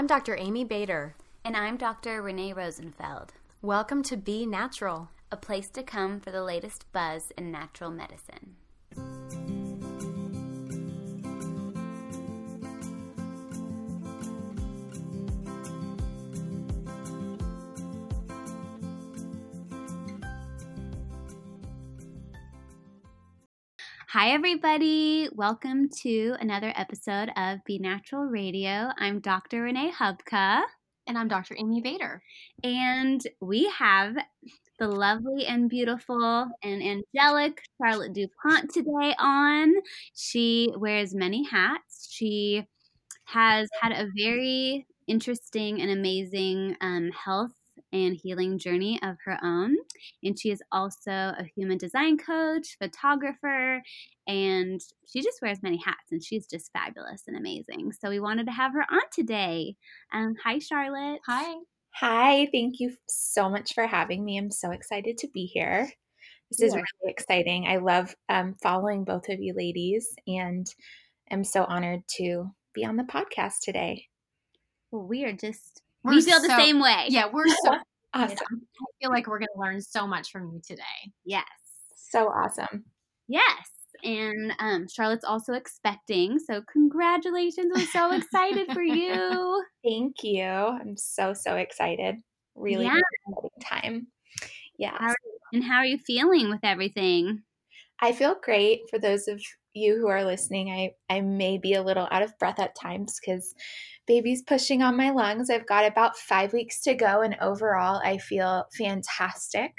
I'm Dr. Amy Bader. And I'm Dr. Renee Rosenfeld. Welcome to Be Natural, a place to come for the latest buzz in natural medicine. Hi, everybody. Welcome to another episode of Be Natural Radio. I'm Dr. Renee Hubka. And I'm Dr. Amy Bader. And we have the lovely and beautiful and angelic Charlotte DuPont today on. She wears many hats. She has had a very interesting and amazing um, health and healing journey of her own. And she is also a human design coach, photographer, and she just wears many hats and she's just fabulous and amazing. So we wanted to have her on today. Um, hi, Charlotte. Hi. Hi, thank you so much for having me. I'm so excited to be here. This is really exciting. I love um, following both of you ladies and I'm so honored to be on the podcast today. Well, we are just we're we feel so, the same way. Yeah, we're so awesome. I feel like we're going to learn so much from you today. Yes. So awesome. Yes. And um, Charlotte's also expecting. So, congratulations. We're so excited for you. Thank you. I'm so, so excited. Really yeah. exciting time. Yeah. And how are you feeling with everything? I feel great. For those of you who are listening, I, I may be a little out of breath at times because baby's pushing on my lungs. I've got about five weeks to go, and overall, I feel fantastic.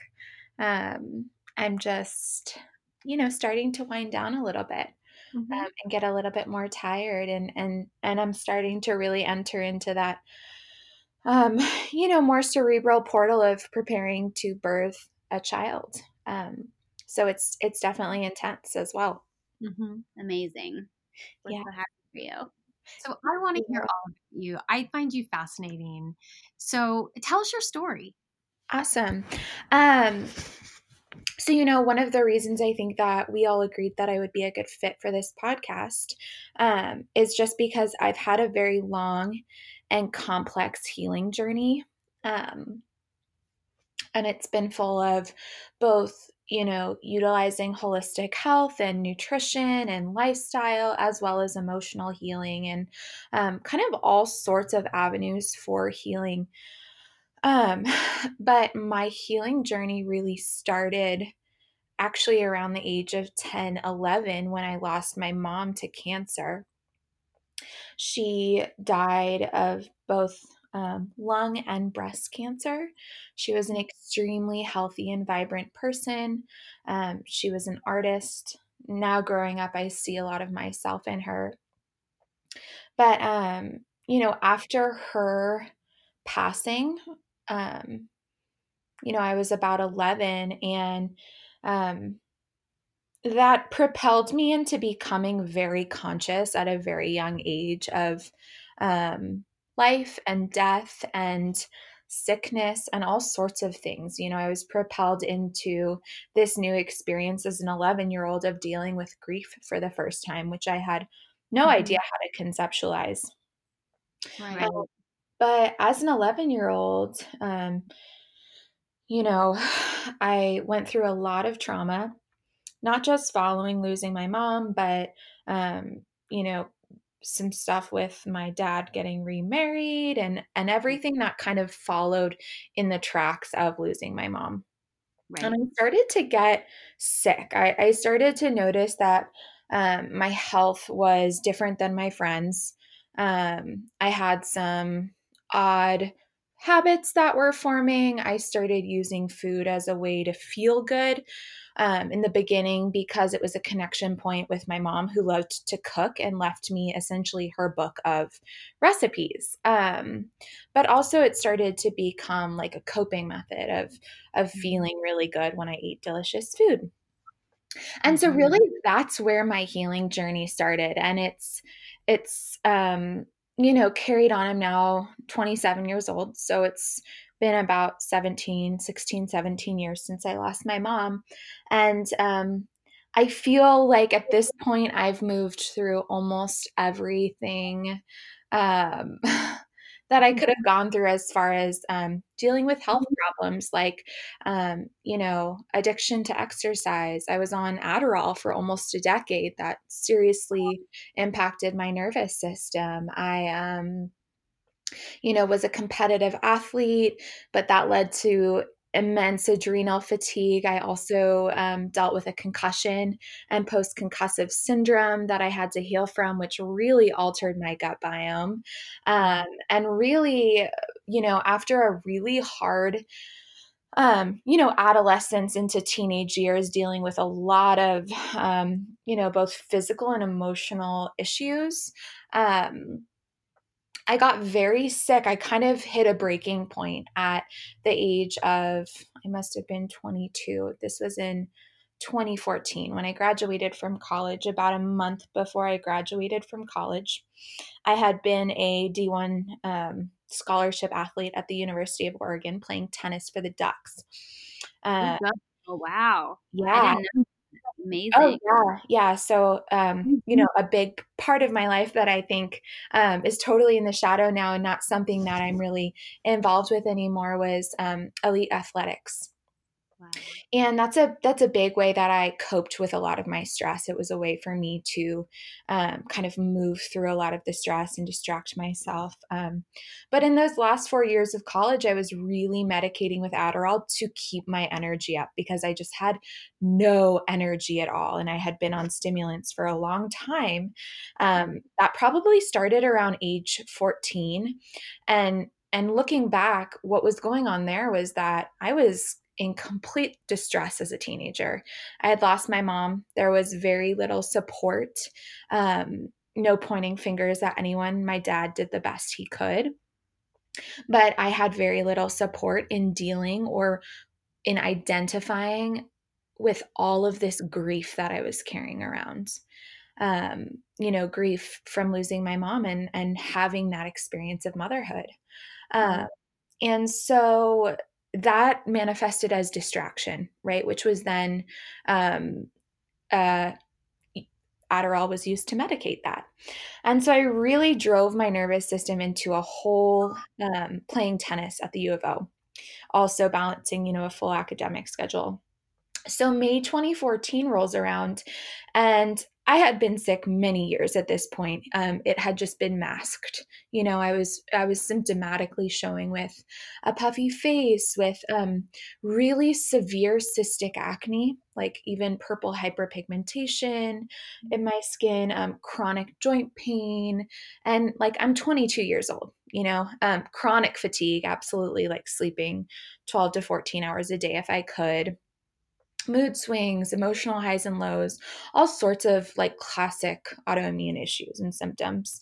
Um, I'm just, you know, starting to wind down a little bit. Mm-hmm. Um, and get a little bit more tired and and and I'm starting to really enter into that um, you know more cerebral portal of preparing to birth a child um, so it's it's definitely intense as well mm-hmm. amazing We're yeah so happy for you so I want to hear all of you. I find you fascinating. So tell us your story. Awesome. Um, so, you know, one of the reasons I think that we all agreed that I would be a good fit for this podcast um, is just because I've had a very long and complex healing journey. Um, and it's been full of both you know, utilizing holistic health and nutrition and lifestyle, as well as emotional healing and um, kind of all sorts of avenues for healing. Um, but my healing journey really started actually around the age of 10, 11 when I lost my mom to cancer. She died of both um, lung and breast cancer. She was an mm. extremely healthy and vibrant person. Um, she was an artist. Now, growing up, I see a lot of myself in her. But, um, you know, after her passing, um, you know, I was about 11 and um, that propelled me into becoming very conscious at a very young age of um, life and death and sickness and all sorts of things. You know, I was propelled into this new experience as an 11 year old of dealing with grief for the first time, which I had no mm-hmm. idea how to conceptualize. Right. Um, but as an 11 year old, um, you know, I went through a lot of trauma, not just following losing my mom, but, um, you know, some stuff with my dad getting remarried and and mm. everything that kind of followed in the tracks of losing my mom right. and i started to get sick i, I started to notice that um, my health was different than my friends um, i had some odd habits that were forming i started using food as a way to feel good um, in the beginning because it was a connection point with my mom who loved to cook and left me essentially her book of recipes. Um, but also it started to become like a coping method of of mm-hmm. feeling really good when I ate delicious food. And so really mm-hmm. that's where my healing journey started and it's it's um you know carried on i'm now 27 years old so it's been about 17, 16, 17 years since I lost my mom. And um, I feel like at this point I've moved through almost everything um, that I could have gone through as far as um, dealing with health problems like, um, you know, addiction to exercise. I was on Adderall for almost a decade that seriously impacted my nervous system. I, um, you know, was a competitive athlete, but that led to immense adrenal fatigue. I also um, dealt with a concussion and post concussive syndrome that I had to heal from, which really altered my gut biome. Um, and really, you know, after a really hard, um, you know, adolescence into teenage years, dealing with a lot of, um, you know, both physical and emotional issues. Um, I got very sick. I kind of hit a breaking point at the age of, I must have been 22. This was in 2014 when I graduated from college, about a month before I graduated from college. I had been a D1 um, scholarship athlete at the University of Oregon playing tennis for the Ducks. Uh, oh, wow. Yeah. Oh, Amazing. Oh yeah, yeah. So um, you know, a big part of my life that I think um, is totally in the shadow now and not something that I'm really involved with anymore was um, elite athletics. And that's a that's a big way that I coped with a lot of my stress. It was a way for me to um, kind of move through a lot of the stress and distract myself. Um, but in those last four years of college, I was really medicating with Adderall to keep my energy up because I just had no energy at all, and I had been on stimulants for a long time. Um, that probably started around age fourteen, and and looking back, what was going on there was that I was in complete distress as a teenager. I had lost my mom. There was very little support, um, no pointing fingers at anyone. My dad did the best he could. But I had very little support in dealing or in identifying with all of this grief that I was carrying around. Um, you know, grief from losing my mom and and having that experience of motherhood. Uh, and so that manifested as distraction, right? Which was then um, uh, Adderall was used to medicate that. And so I really drove my nervous system into a whole um, playing tennis at the U of O, also balancing, you know, a full academic schedule. So May 2014 rolls around and I had been sick many years at this point. Um, it had just been masked. You know, I was I was symptomatically showing with a puffy face, with um, really severe cystic acne, like even purple hyperpigmentation in my skin, um, chronic joint pain, and like I'm 22 years old. You know, um, chronic fatigue, absolutely, like sleeping 12 to 14 hours a day if I could mood swings, emotional highs and lows, all sorts of like classic autoimmune issues and symptoms.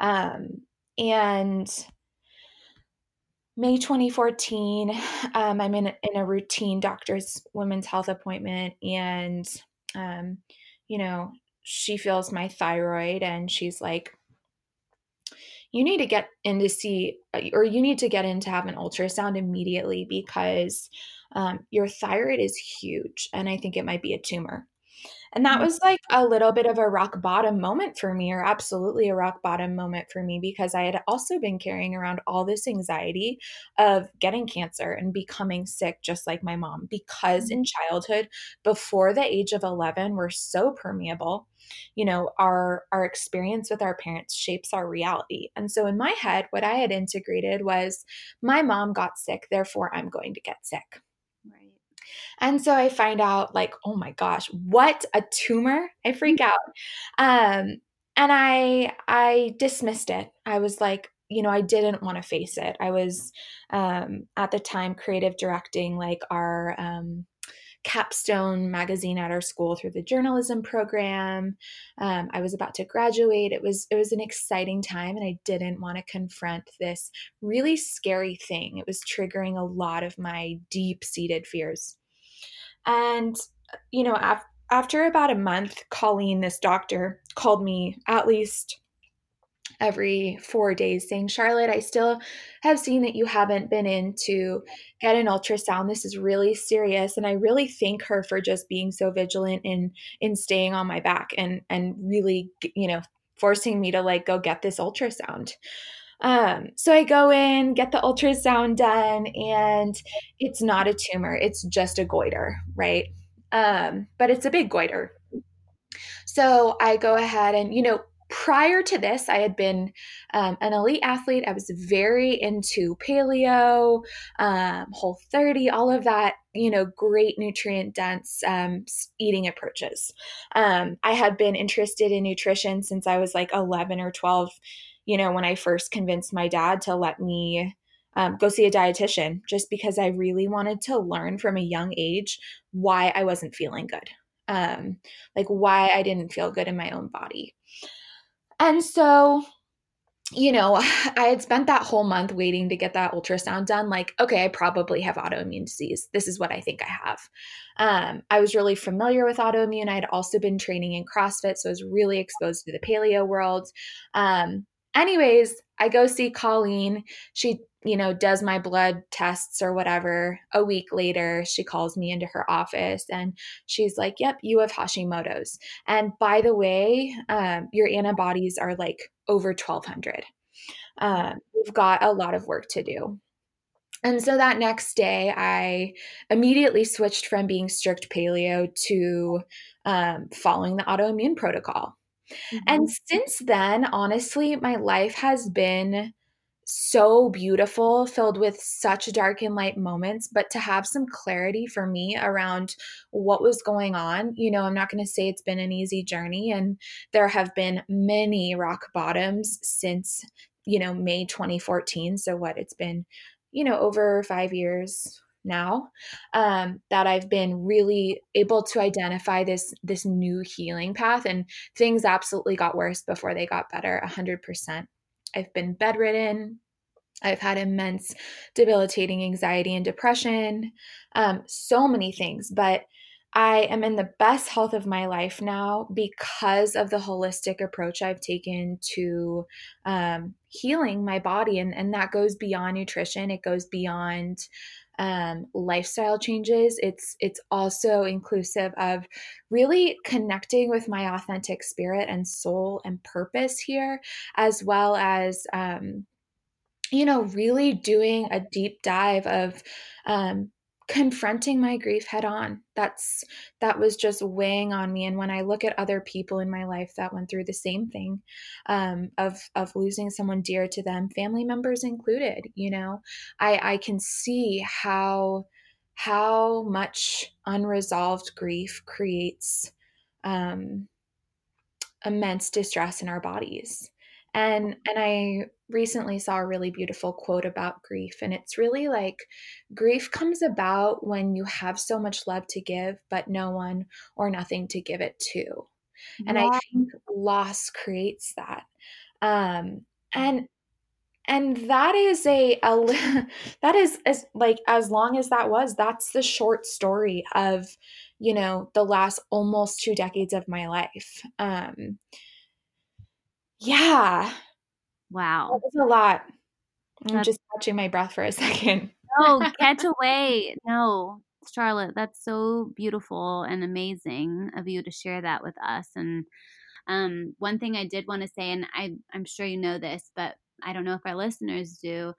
Um, and May 2014, um, I'm in, in a routine doctor's women's health appointment, and, um, you know, she feels my thyroid and she's like, you need to get in to see, or you need to get in to have an ultrasound immediately because um, your thyroid is huge and I think it might be a tumor. And that mm-hmm. was like a little bit of a rock bottom moment for me, or absolutely a rock bottom moment for me, because I had also been carrying around all this anxiety of getting cancer and becoming sick, just like my mom. Because mm-hmm. in childhood, before the age of 11, we're so permeable. You know, our our experience with our parents shapes our reality. And so in my head, what I had integrated was my mom got sick, therefore I'm going to get sick. And so I find out like, oh my gosh, what a tumor. I freak mm. out. Um, and I I dismissed it. I was like, you know, I didn't want to face it. I was um, at the time creative directing like our um, capstone magazine at our school through the journalism program. Um, I was about to graduate. It was it was an exciting time, and I didn't want to confront this really scary thing. It was triggering a lot of my deep seated fears. And, you know, af- after about a month, Colleen, this doctor, called me at least every four days saying, Charlotte, I still have seen that you haven't been in to get an ultrasound. This is really serious. And I really thank her for just being so vigilant in in staying on my back and and really, you know, forcing me to like go get this ultrasound. Um, so I go in, get the ultrasound done, and it's not a tumor, it's just a goiter, right? Um, but it's a big goiter. So I go ahead and, you know, prior to this, I had been um, an elite athlete. I was very into paleo, um, whole 30, all of that, you know, great nutrient dense um, eating approaches. Um, I had been interested in nutrition since I was like 11 or 12, you know, when I first convinced my dad to let me. Um, go see a dietitian just because I really wanted to learn from a young age why I wasn't feeling good. Um, like why I didn't feel good in my own body. And so, you know, I had spent that whole month waiting to get that ultrasound done. Like, okay, I probably have autoimmune disease. This is what I think I have. Um, I was really familiar with autoimmune. I had also been training in CrossFit, so I was really exposed to the paleo world. Um, anyways, I go see Colleen. She you know, does my blood tests or whatever. A week later, she calls me into her office and she's like, Yep, you have Hashimoto's. And by the way, um, your antibodies are like over 1200. Um, we've got a lot of work to do. And so that next day, I immediately switched from being strict paleo to um, following the autoimmune protocol. Mm-hmm. And since then, honestly, my life has been so beautiful, filled with such dark and light moments, but to have some clarity for me around what was going on. You know, I'm not going to say it's been an easy journey, and there have been many rock bottoms since, you know, May 2014. So, what it's been, you know, over five years now um, that I've been really able to identify this this new healing path and things absolutely got worse before they got better 100% I've been bedridden. I've had immense debilitating anxiety and depression, um, so many things. But I am in the best health of my life now because of the holistic approach I've taken to um, healing my body. And, and that goes beyond nutrition, it goes beyond um, lifestyle changes. It's it's also inclusive of really connecting with my authentic spirit and soul and purpose here, as well as um, you know really doing a deep dive of um, confronting my grief head on. That's that was just weighing on me and when i look at other people in my life that went through the same thing um, of of losing someone dear to them family members included you know i i can see how how much unresolved grief creates um, immense distress in our bodies. And and i recently saw a really beautiful quote about grief and it's really like grief comes about when you have so much love to give but no one or nothing to give it to and i think loss creates that um and and that is a, a that is as like as long as that was that's the short story of you know the last almost two decades of my life um yeah. Wow. That was a lot. I'm That's- just catching my breath for a second. no, catch away. No, Charlotte, that's so beautiful and amazing of you to share that with us. And um, one thing I did want to say, and I, I'm sure you know this, but I don't know if our listeners do.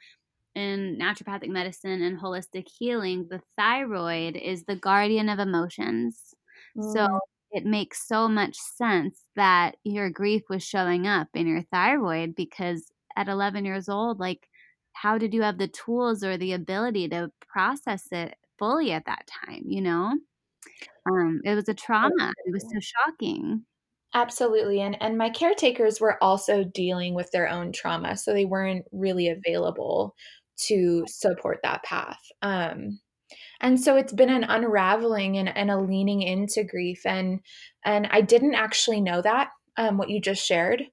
In naturopathic medicine and holistic healing, the thyroid is the guardian of emotions. Mm. So it makes so much sense that your grief was showing up in your thyroid because at 11 years old, like, how did you have the tools or the ability to process it fully at that time? You know, um, it was a trauma. It was so shocking. Absolutely. And and my caretakers were also dealing with their own trauma, so they weren't really available to support that path. Um and so it's been an unraveling and, and a leaning into grief and and i didn't actually know that um, what you just shared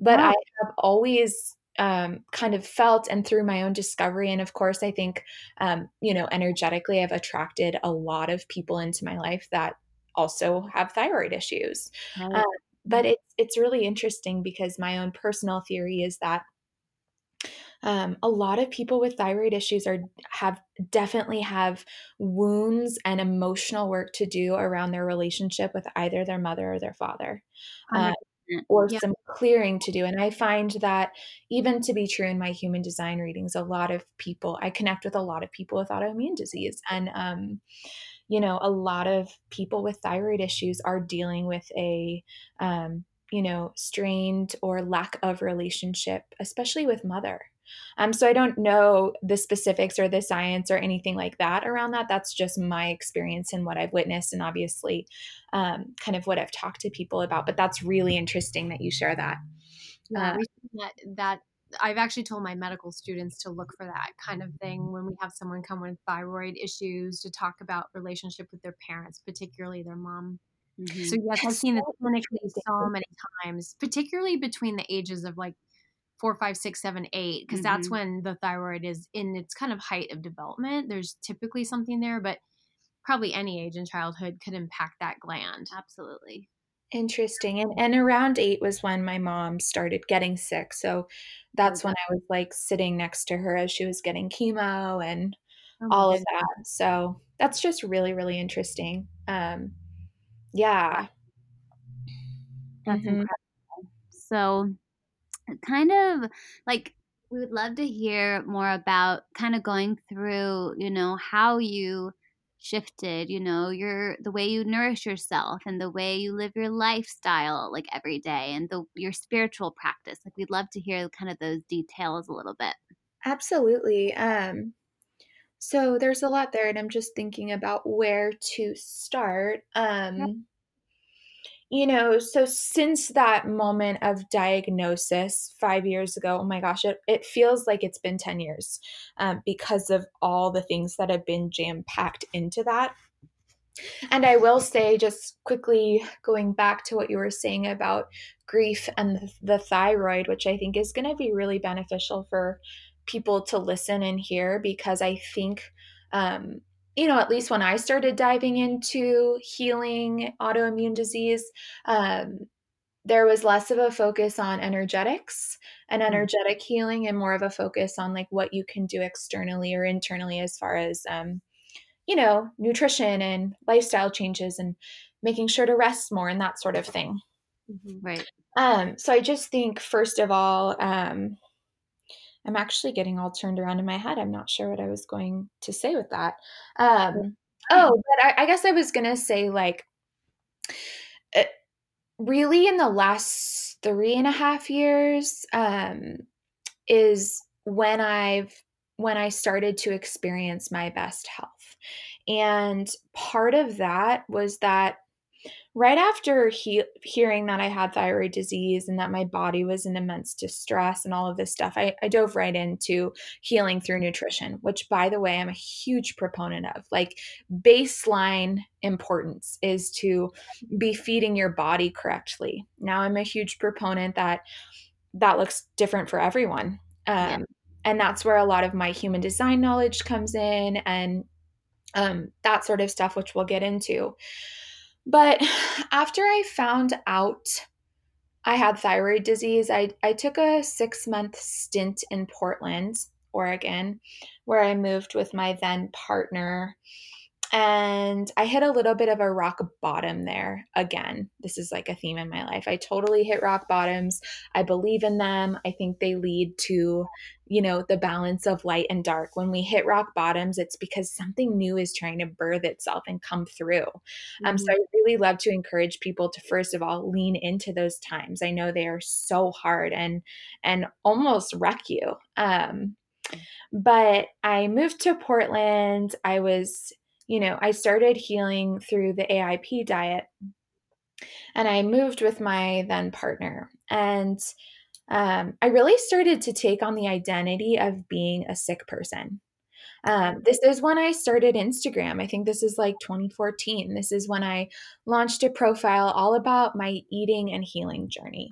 but wow. i have always um, kind of felt and through my own discovery and of course i think um, you know energetically i've attracted a lot of people into my life that also have thyroid issues right. uh, but it's it's really interesting because my own personal theory is that um, a lot of people with thyroid issues are have definitely have wounds and emotional work to do around their relationship with either their mother or their father. Uh, or Yeah. some clearing to do. And I find that even to be true in my human design readings, a lot of people, I connect with a lot of people with autoimmune disease. And, um, you know, a lot of people with thyroid issues are dealing with a, um, you know, strained or lack of relationship, especially with mother. Um, so I don't know the specifics or the science or anything like that around that. That's just my experience and what I've witnessed, and obviously, um, kind of what I've talked to people about. But that's really interesting that you share that. Yeah, Uh, that that I've actually told my medical students to look for that kind of thing when we have someone come with thyroid issues to talk about relationship with their parents, particularly their mom. Mhm. So yes, I've seen this clinically so many times, particularly between the ages of like four, five, six, seven, eight, because that's Mhm. when the thyroid is in its kind of height of development. There's typically something there, but probably any age in childhood could impact that gland. Absolutely. Interesting. And and around 8 was when my mom started getting sick. So that's when I was like sitting next to her as she was getting chemo and Oh all of that. So that's just really, really interesting. Um, yeah. That's Mhm. incredible. So, kind of like we would love to hear more about kind of going through, you know, how you shifted, you know, your the way you nourish yourself and the way you live your lifestyle like every day and the your spiritual practice. Like we'd love to hear kind of those details a little bit. Absolutely. Um, so there's a lot there, and I'm just thinking about where to start. Um, you know, so since that moment of diagnosis five years ago, oh my gosh, it, it feels like it's been 10 years um, because of all the things that have been jam packed into that. And I will say, just quickly going back to what you were saying about grief and the, thyroid, which I think is going to be really beneficial for people to listen and hear because I think, um, you know, at least when I started diving into healing autoimmune disease, um, there was less of a focus on energetics and Mm. energetic healing and more of a focus on like what you can do externally or internally as far as um, you know, nutrition and lifestyle changes and making sure to rest more and that sort of thing. Mhm. Right. Um, so I just think, first of all, um, I'm actually getting all turned around in my head. I'm not sure what I was going to say with that. Um, oh, but I, I guess I was going to say, like, uh, really in the last three and a half years um, is when I've when I started to experience my best health. And part of that was that right after he- hearing that I had thyroid disease and that my body was in immense distress and all of this stuff, I, I dove right into healing through nutrition, which, by the way, I'm a huge proponent of. Like, baseline importance is to be feeding your body correctly. Now, I'm a huge proponent that that looks different for everyone. Um, Yeah. And that's where a lot of my human design knowledge comes in and um, that sort of stuff, which we'll get into. But after I found out I had thyroid disease, I, I took a six month stint in Portland, Oregon, where I moved with my then partner. And I hit a little bit of a rock bottom there again. This is like a theme in my life. I totally hit rock bottoms. I believe in them. I think they lead to, you know, the balance of light and dark. When we hit rock bottoms, it's because something new is trying to birth itself and come through. Um, so I really love to encourage people to first of all lean into those times. I know they are so hard and and almost wreck you. Um, but I moved to Portland. I was, you know, I started healing through the AIP diet, and I moved with my then partner, and um, I really started to take on the identity of being a sick person. Um, this is when I started Instagram. I think this is like 2014. This is when I launched a profile all about my eating and healing journey.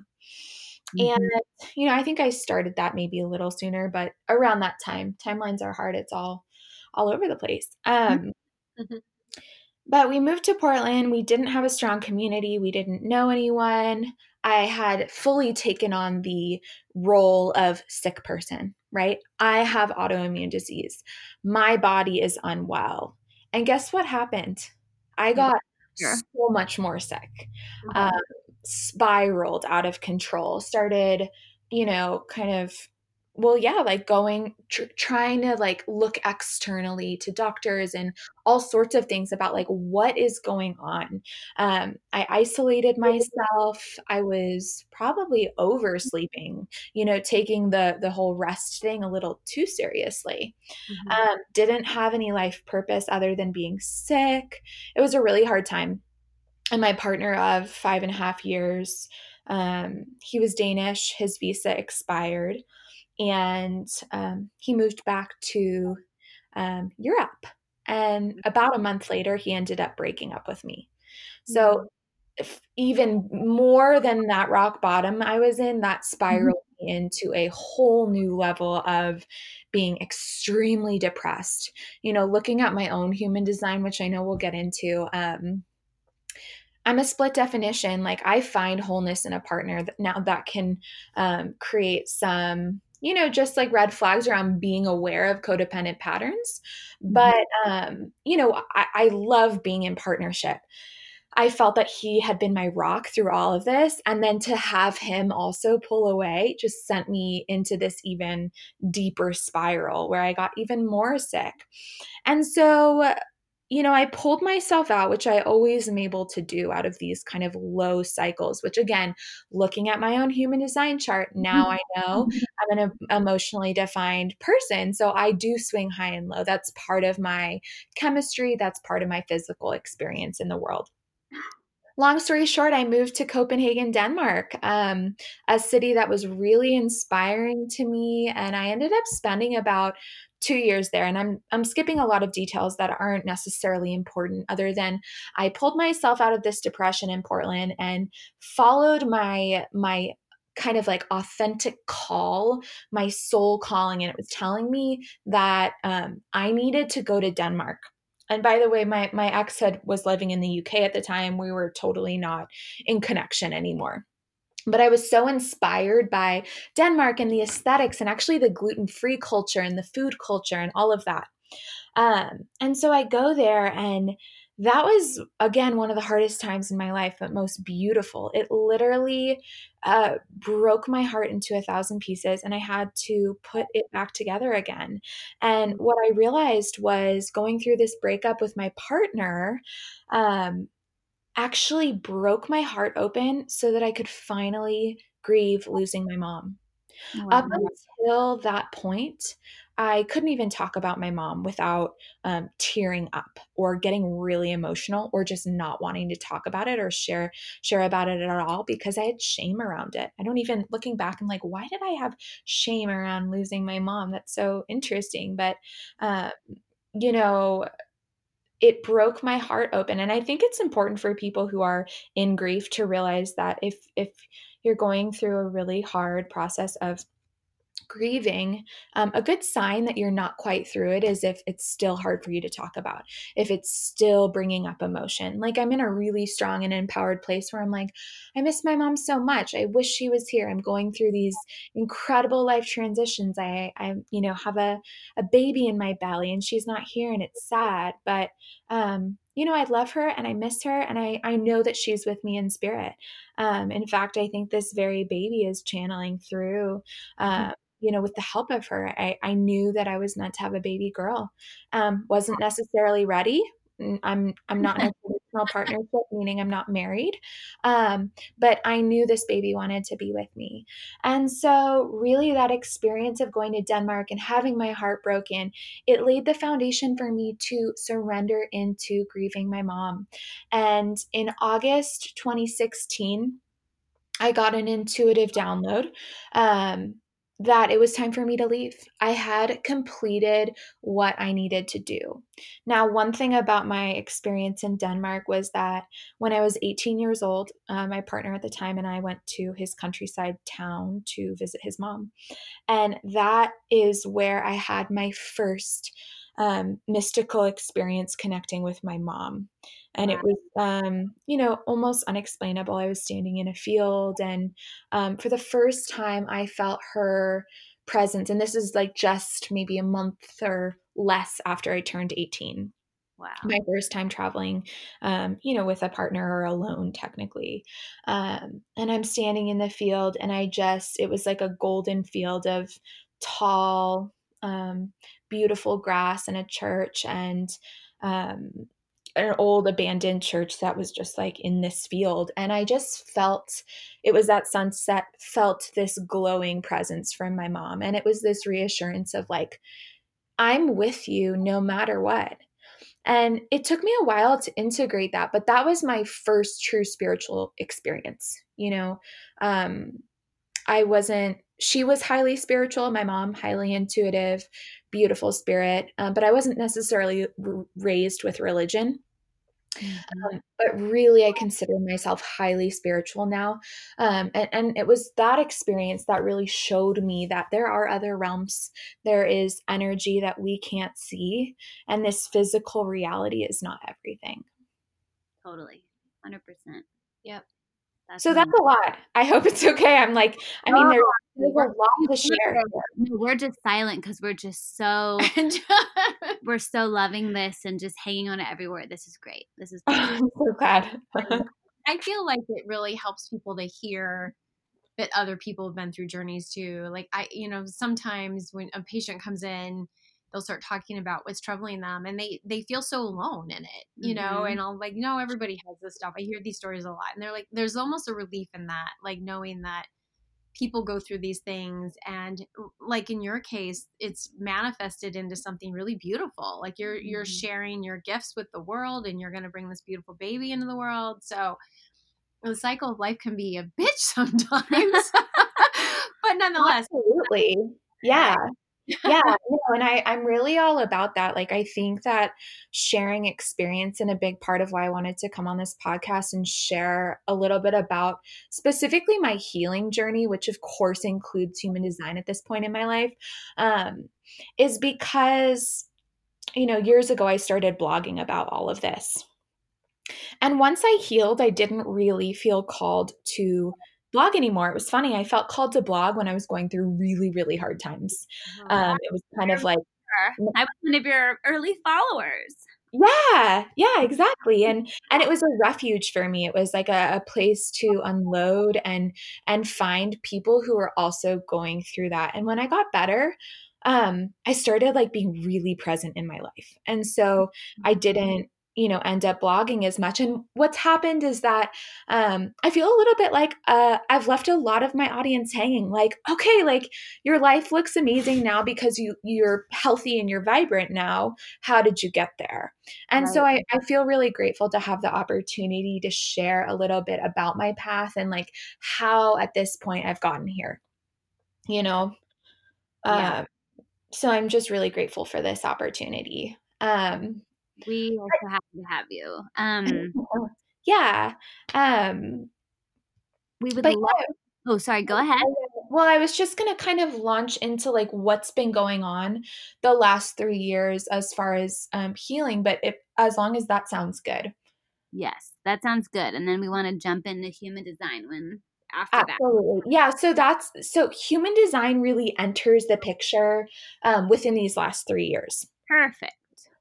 Mhm. And, you know, I think I started that maybe a little sooner, but around that time, timelines are hard. It's all all over the place. Um, Mhm. but we moved to Portland. We didn't have a strong community. We didn't know anyone. I had fully taken on the role of sick person, right? I have autoimmune disease. My body is unwell. And guess what happened? I got Sure. so much more sick. Mhm. Um, spiraled out of control, started, you know, kind of well yeah like going tr- trying to like look externally to doctors and all sorts of things about like what is going on. Um, i isolated myself. I was probably oversleeping you know taking the the whole rest thing a little too seriously. Mm-hmm. um, didn't have any life purpose other than being sick. It was a really hard time. And my partner of five and a half years um, he was danish. His visa expired and um, he moved back to um, Europe. And about a month later, he ended up breaking up with me. So, mm-hmm. even more than that rock bottom I was in, that mm-hmm. spiraled mm-hmm. into a whole new level of being extremely depressed. You know, looking at my own human design, which I know we'll get into. Um, I'm a split definition. Like I find wholeness in a partner that now that can um, create some you know, just like red flags around being aware of codependent patterns. Mm-hmm. But, um, you know, I, I love being in partnership. I felt that he had been my rock through all of this. And then to have him also pull away just sent me into this even deeper spiral where I got even more sick. And so you know, I pulled myself out, which I always am able to do out of these kind of low cycles, which again, looking at my own human design chart, now I know I'm an emotionally defined person. So I do swing high and low. That's part of my chemistry, that's part of my physical experience in the world long story short, I moved to Copenhagen, Denmark, um, a city that was really inspiring to me. And I ended up spending about two years there and i'm i'm skipping a lot of details that aren't necessarily important other than i pulled myself out of this depression in portland and followed my my kind of like authentic call my soul calling and it was telling me that um, i needed to go to denmark. And by the way my my ex had was living in the uk at the time. We were totally not in connection anymore but I was so inspired by Denmark and the aesthetics and actually the gluten free culture and the food culture and all of that. Um, and so I go there, and that was, again, one of the hardest times in my life, but most beautiful. It literally uh, broke my heart into a thousand pieces, and I had to put it back together again. And what I realized was going through this breakup with my partner, um, actually broke my heart open so that I could finally grieve losing my mom. Wow. Up until that point, I couldn't even talk about my mom without um, tearing up or getting really emotional or just not wanting to talk about it or share share about it at all because I had shame around it. I don't even looking back and like, why did I have shame around losing my mom? That's so interesting. But uh, you know, it broke my heart open and i think it's important for people who are in grief to realize that if if you're going through a really hard process of grieving, um, a good sign that you're not quite through it is if it's still hard for you to talk about, if it's still bringing up emotion. Like I'm in a really strong and empowered place where I'm like, I miss my mom so much. I wish she was here. I'm going through these incredible life transitions. I, I, you know, have a, a baby in my belly and she's not here and it's sad, but, um, you know, I love her and I miss her and I, I know that she's with me in spirit. Um, in fact, I think this very baby is channeling through uh, you know, with the help of her, I, I knew that I was meant to have a baby girl. Um, wasn't necessarily ready. I'm I'm not in a traditional partnership, meaning I'm not married. Um, but I knew this baby wanted to be with me. And so really that experience of going to Denmark and having my heart broken, it laid the foundation for me to surrender into grieving my mom. And in August 2016, I got an intuitive download. Um, that it was time for me to leave. I had completed what I needed to do. Now, one thing about my experience in Denmark was that when I was 18 years old, uh, my partner at the time and I went to his countryside town to visit his mom. And that is where I had my first um, mystical experience connecting with my mom. And it was, um, you know, almost unexplainable. I was standing in a field, and um, for the first time, I felt her presence. And this is like just maybe a month or less after I turned 18. Wow. my first time traveling, um, you know, with a partner or alone, technically. Um, and I'm standing in the field, and I just, it was like a golden field of tall, um, beautiful grass and a church and um, an old abandoned church that was just like in this field. And I just felt it was that sunset, felt this glowing presence from my mom. And it was this reassurance of like, I'm with you no matter what. And it took me a while to integrate that, but that was my first true spiritual experience. You know, um, I wasn't, she was highly spiritual, my mom, highly intuitive, beautiful spirit, um, but I wasn't necessarily r- raised with religion. Mm-hmm. Um, but really, I consider myself highly spiritual now. Um, and, and it was that experience that really showed me that there are other realms. There is energy that we can't see, and this physical reality is not everything. Totally. 100%. Yep. That's so that's a lot. I hope it's okay. I'm like, I mean, there's, there's a lot to share. We're just silent because we're just so we're so loving this and just hanging on it everywhere. This is great. This is great. I'm so glad. I feel like it really helps people to hear that other people have been through journeys too. Like I, you know, sometimes when a patient comes in they'll start talking about what's troubling them and they they feel so alone in it you mm-hmm. know and i'll like no everybody has this stuff i hear these stories a lot and they're like there's almost a relief in that like knowing that people go through these things and like in your case it's manifested into something really beautiful like you're mm-hmm. you're sharing your gifts with the world and you're going to bring this beautiful baby into the world so the cycle of life can be a bitch sometimes but nonetheless absolutely yeah yeah no, and I, i'm really all about that like i think that sharing experience and a big part of why i wanted to come on this podcast and share a little bit about specifically my healing journey which of course includes human design at this point in my life um, is because you know years ago i started blogging about all of this. And once i healed i didn't really feel called to blog anymore. It was funny. I felt called to blog when I was going through really, really hard times. Oh, um, it was kind of like I was one of your early followers. Yeah, yeah, exactly. And and it was a refuge for me. It was like a, a place to unload and and find people who were also going through that. And when I got better, um, I started like being really present in my life. And so I mm-hmm. didn't you know end up blogging as much and what's happened is that um, i feel a little bit like uh, i've left a lot of my audience hanging like okay like your life looks amazing now because you you're healthy and you're vibrant now how did you get there and right. so I, I feel really grateful to have the opportunity to share a little bit about my path and like how at this point i've gotten here you know yeah. um, so i'm just really grateful for this opportunity um, we are so happy to have you. Um, yeah. Um, we would love. Yeah. Oh, sorry. Go ahead. Well, I was just gonna kind of launch into like what's been going on the last three years as far as um, healing, but if as long as that sounds good. Yes, that sounds good. And then we want to jump into human design when after that. Absolutely. that. Yeah. So that's so human design really enters the picture um, within these last three years. Perfect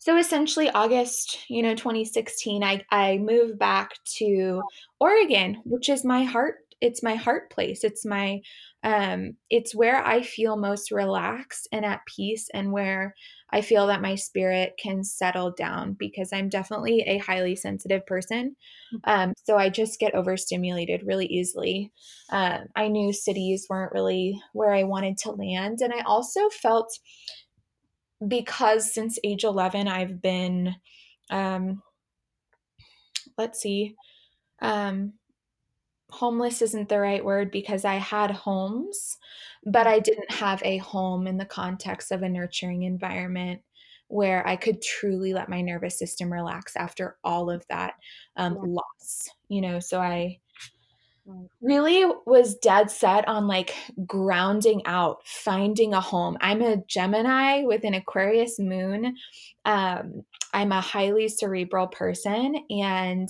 so essentially august you know 2016 i i moved back to oregon which is my heart it's my heart place. It's my um it's where i feel most relaxed and at peace and where i feel that my spirit can settle down because i'm definitely a highly sensitive person. Mm. um so i just get overstimulated really easily. Um i knew cities weren't really where i wanted to land and i also felt because since age 11 I've been um let's see um homeless isn't the right word because I had homes but I didn't have a home in the context of a nurturing environment where I could truly let my nervous system relax after all of that um, yeah. loss you know so I really was dead set on like grounding out, finding a home. I'm a Gemini with an Aquarius moon. Um, I'm a highly cerebral person, and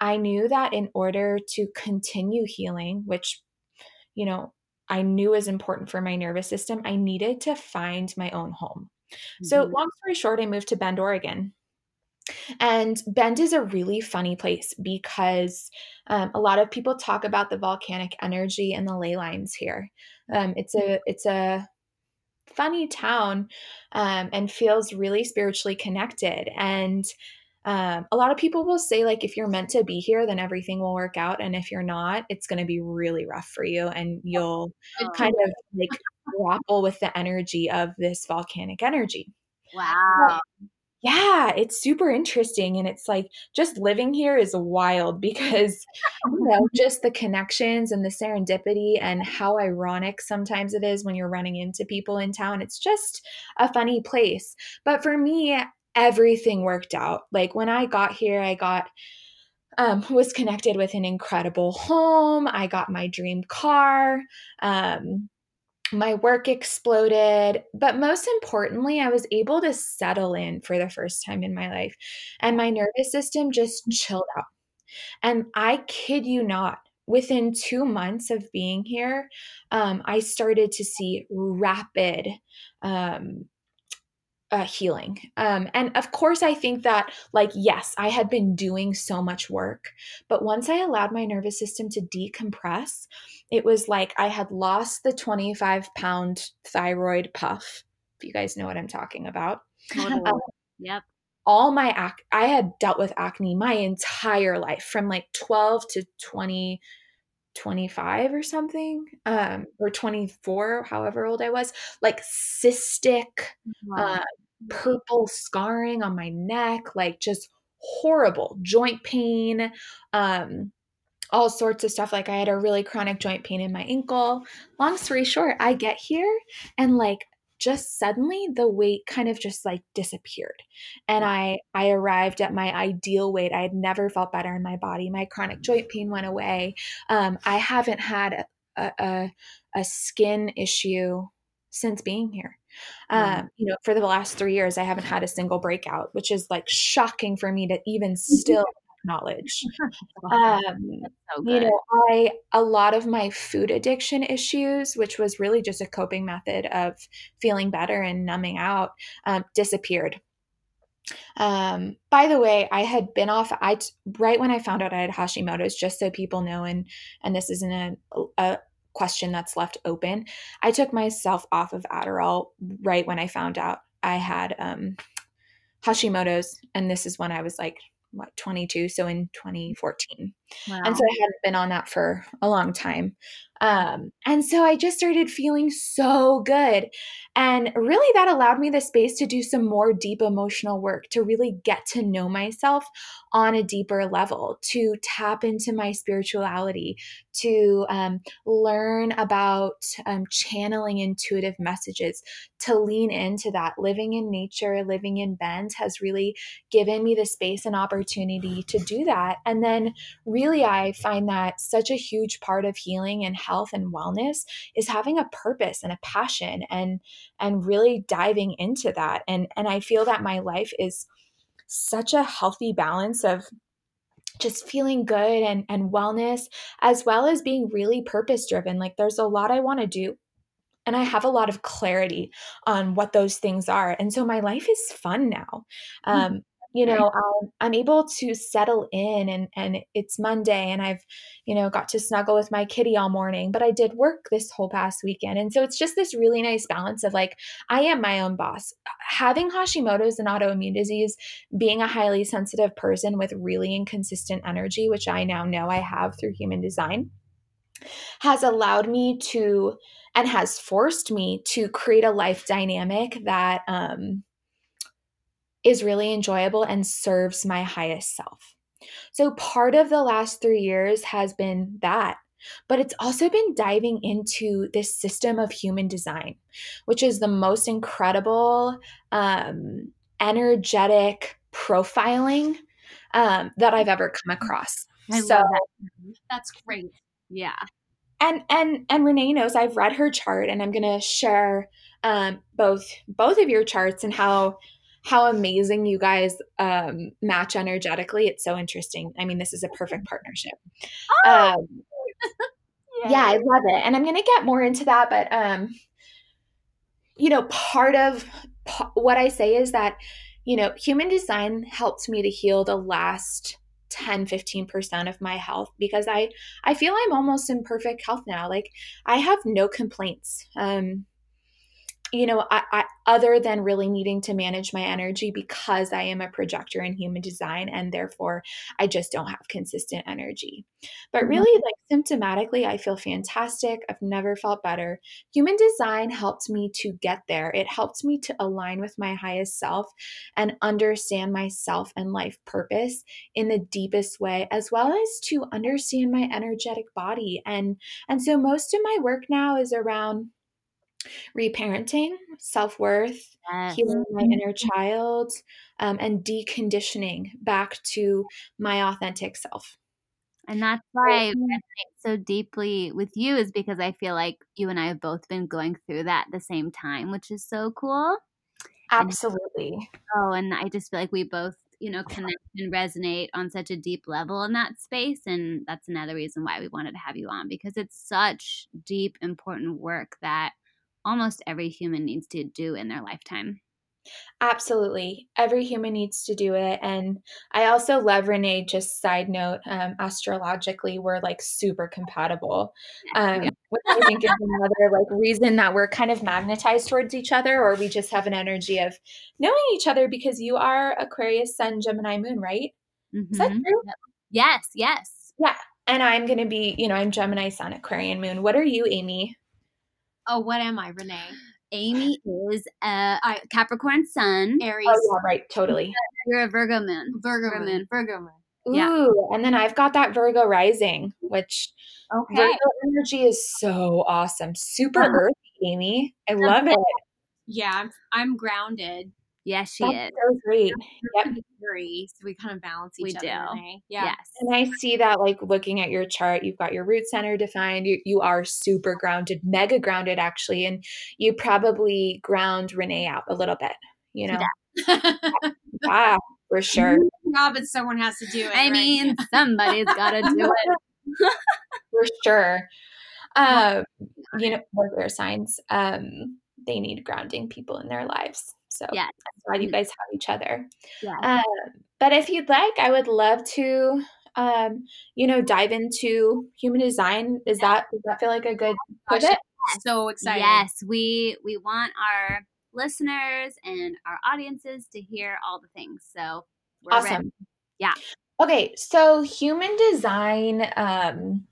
I knew that in order to continue healing, which, you know, I knew was important for my nervous system, I needed to find my own home. Mm-hmm. So, long story short, I moved to Bend, Oregon. And Bend is a really funny place because um, a lot of people talk about the volcanic energy and the ley lines here. Um, it's a it's a funny town um, and feels really spiritually connected. And um, a lot of people will say like if you're meant to be here, then everything will work out, and if you're not, it's going to be really rough for you, and you'll oh. kind of like grapple with the energy of this volcanic energy. Wow. But, yeah, it's super interesting. And it's like just living here is wild because, you know, just the connections and the serendipity and how ironic sometimes it is when you're running into people in town. It's just a funny place. But for me, everything worked out. Like when I got here, I got um, was connected with an incredible home. I got my dream car. Um, my work exploded, but most importantly, I was able to settle in for the first time in my life. And my nervous system just chilled out. And I kid you not, within two months of being here, um, I started to see rapid um, uh, healing. Um, and of course, I think that, like, yes, I had been doing so much work, but once I allowed my nervous system to decompress, it was like I had lost the 25 pound thyroid puff. If you guys know what I'm talking about. Totally. Um, yep. All my ac- I had dealt with acne my entire life from like 12 to 20, 25 or something, um, or 24, however old I was, like cystic, wow. uh, purple scarring on my neck, like just horrible joint pain, um, all sorts of stuff. Like I had a really chronic joint pain in my ankle. Long story short, I get here and like just suddenly the weight kind of just like disappeared. And i i arrived at my ideal weight. I had never felt better in my body. My chronic joint pain went away. Um, i haven't had a, a, a skin issue since being here um, you know for the last three years i haven't had a single breakout which is like shocking for me to even still acknowledge. Um, so you know, I a lot of my food addiction issues, which was really just a coping method of feeling better and numbing out, um, disappeared. Um, by the way, I had been off. I right when I found out I had Hashimoto's, just so people know, and and this isn't a, a question that's left open. I took myself off of Adderall right when I found out I had um, Hashimoto's, and this is when I was like what 22 so in 2014 wow. and so i hadn't been on that for a long time um, and so I just started feeling so good. And really, that allowed me the space to do some more deep emotional work, to really get to know myself on a deeper level, to tap into my spirituality, to um, learn about um, channeling intuitive messages, to lean into that. Living in nature, living in Bend has really given me the space and opportunity to do that. And then, really, I find that such a huge part of healing and health and wellness is having a purpose and a passion and and really diving into that and and I feel that my life is such a healthy balance of just feeling good and and wellness as well as being really purpose driven like there's a lot I want to do and I have a lot of clarity on what those things are. And so my life is fun now. Mm. Um, you know um, i'm able to settle in and and it's monday and i've you know got to snuggle with my kitty all morning but i did work this whole past weekend and so it's just this really nice balance of like i am my own boss. Having hashimoto's and autoimmune disease being a highly sensitive person with really inconsistent energy which i now know i have through human design has allowed me to and has forced me to create a life dynamic that um is really enjoyable and serves my highest self. So, part of the last three years has been that. But it's also been diving into this system of human design, which is the most incredible, um, energetic profiling um, that I've ever come across. I so, love that. That's great. Yeah. And and and Renee knows I've read her chart, and I'm going to share um, both both of your charts and how how amazing you guys um, match energetically. It's so interesting. I mean, this is a perfect partnership. Oh. Um, yeah, I love it. And I'm going to get more into that. But, um, you know, part of what I say is that you know, human design helped me to heal the last 10 15% of my health because i i feel i'm almost in perfect health now like i have no complaints um you know, I, I, other than really needing to manage my energy because I am a projector in human design and therefore I just don't have consistent energy. But mm-hmm. really, like symptomatically, I feel fantastic. I've never felt better. Human design helped me to get there. It helped me to align with my highest self and understand myself and life purpose in the deepest way, as well as to understand my energetic body. And and so most of my work now is around reparenting, self worth, yes. healing my inner child, um, and deconditioning back to my authentic self. And that's why I resonate so deeply with you, is because I feel like you and I have both been going through that at the same time, which is so cool. Absolutely. And, oh, and I just feel like we both, you know, connect and resonate on such a deep level in that space. And that's another reason why we wanted to have you on because it's such deep, important work that almost every human needs to do in their lifetime. Absolutely. Every human needs to do it. And I also love Renee, just side note, um, astrologically, we're like super compatible. Um, yeah. which I think is another like reason that we're kind of magnetized towards each other, or we just have an energy of knowing each other because you are Aquarius Sun, Gemini Moon, right? Mm-hmm. Is that mm-hmm. true? Yes, yes. Yeah. And I'm going to be, you know, I'm Gemini Sun, Aquarian Moon. What are you, Amy? Oh, what am I, Renee? Amy is a Capricorn Sun. Aries. Oh, yeah, right. Totally. You're a Virgo moon. Virgo, moon. Virgo moon. Ooh, yeah. and then I've got that Virgo rising, which okay. Virgo energy is so awesome. Super uh-huh. earthy, Amy. I love it. Yeah, I'm, I'm grounded. Yes, she That's is. So great. Yep. Three, so we kind of balance each we other. Do. Yeah. Yes. And I see that like looking at your chart, you've got your root center defined. You, you are super grounded, mega grounded actually. And you probably ground Renee out a little bit, you know? Yeah, yeah for sure. Yeah, but someone has to do it. I right? mean, somebody's got to do it. for sure. Um, you know, their signs, um, they need grounding people in their lives. So yeah, that's why you guys have each other. Yeah. Um, but if you'd like, I would love to, um, you know, dive into human design. Is that does that feel like a good pivot? So excited! Yes, we we want our listeners and our audiences to hear all the things. So awesome. Ready. Yeah. Okay, so human design. Um,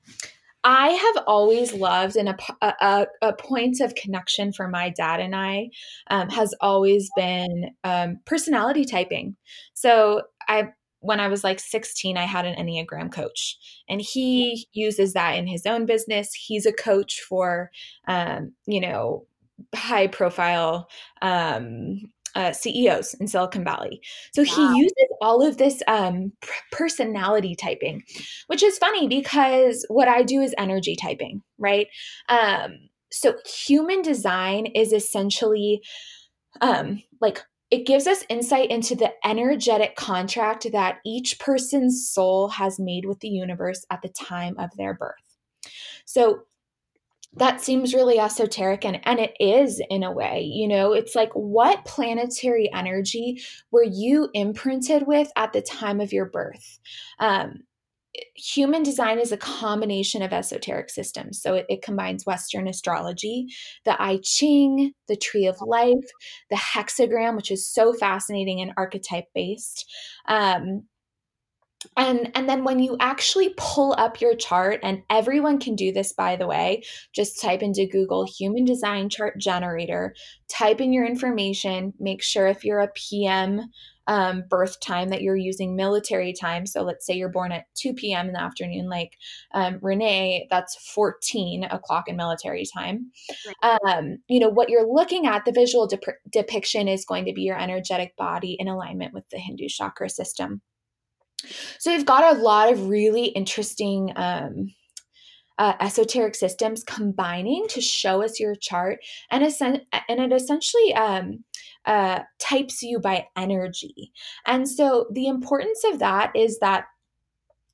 I have always loved and a, a, a, point of connection for my dad and I um, has always been um, personality typing. So I when I was like 16, I had an Enneagram coach, and he uses that in his own business. He's a coach for, um, you know, high profile um, uh, CEOs in Silicon Valley. So wow. he uses all of this um, personality typing, which is funny because what I do is energy typing, right? Um, so human design is essentially um, like it gives us insight into the energetic contract that each person's soul has made with the universe at the time of their birth. So that seems really esoteric and, and it is in a way you know? It's like what planetary energy were you imprinted with at the time of your birth? Um, human design is a combination of esoteric systems. So it, it, combines western astrology the i ching the tree of life the hexagram which is so fascinating and archetype based um, and and then when you actually pull up your chart and everyone can do this by the way just type into google human design chart generator type in your information make sure if you're a pm um, birth time that you're using military time. So let's say you're born at 2 p.m in the afternoon like um, renee that's 14 o'clock in military time. Right. um, you know what you're looking at the visual depiction is going to be your energetic body in alignment with the hindu chakra system so we've got a lot of really interesting um, uh, esoteric systems combining to show us your chart, and, and it essentially um, uh, types you by energy. And so the importance of that is that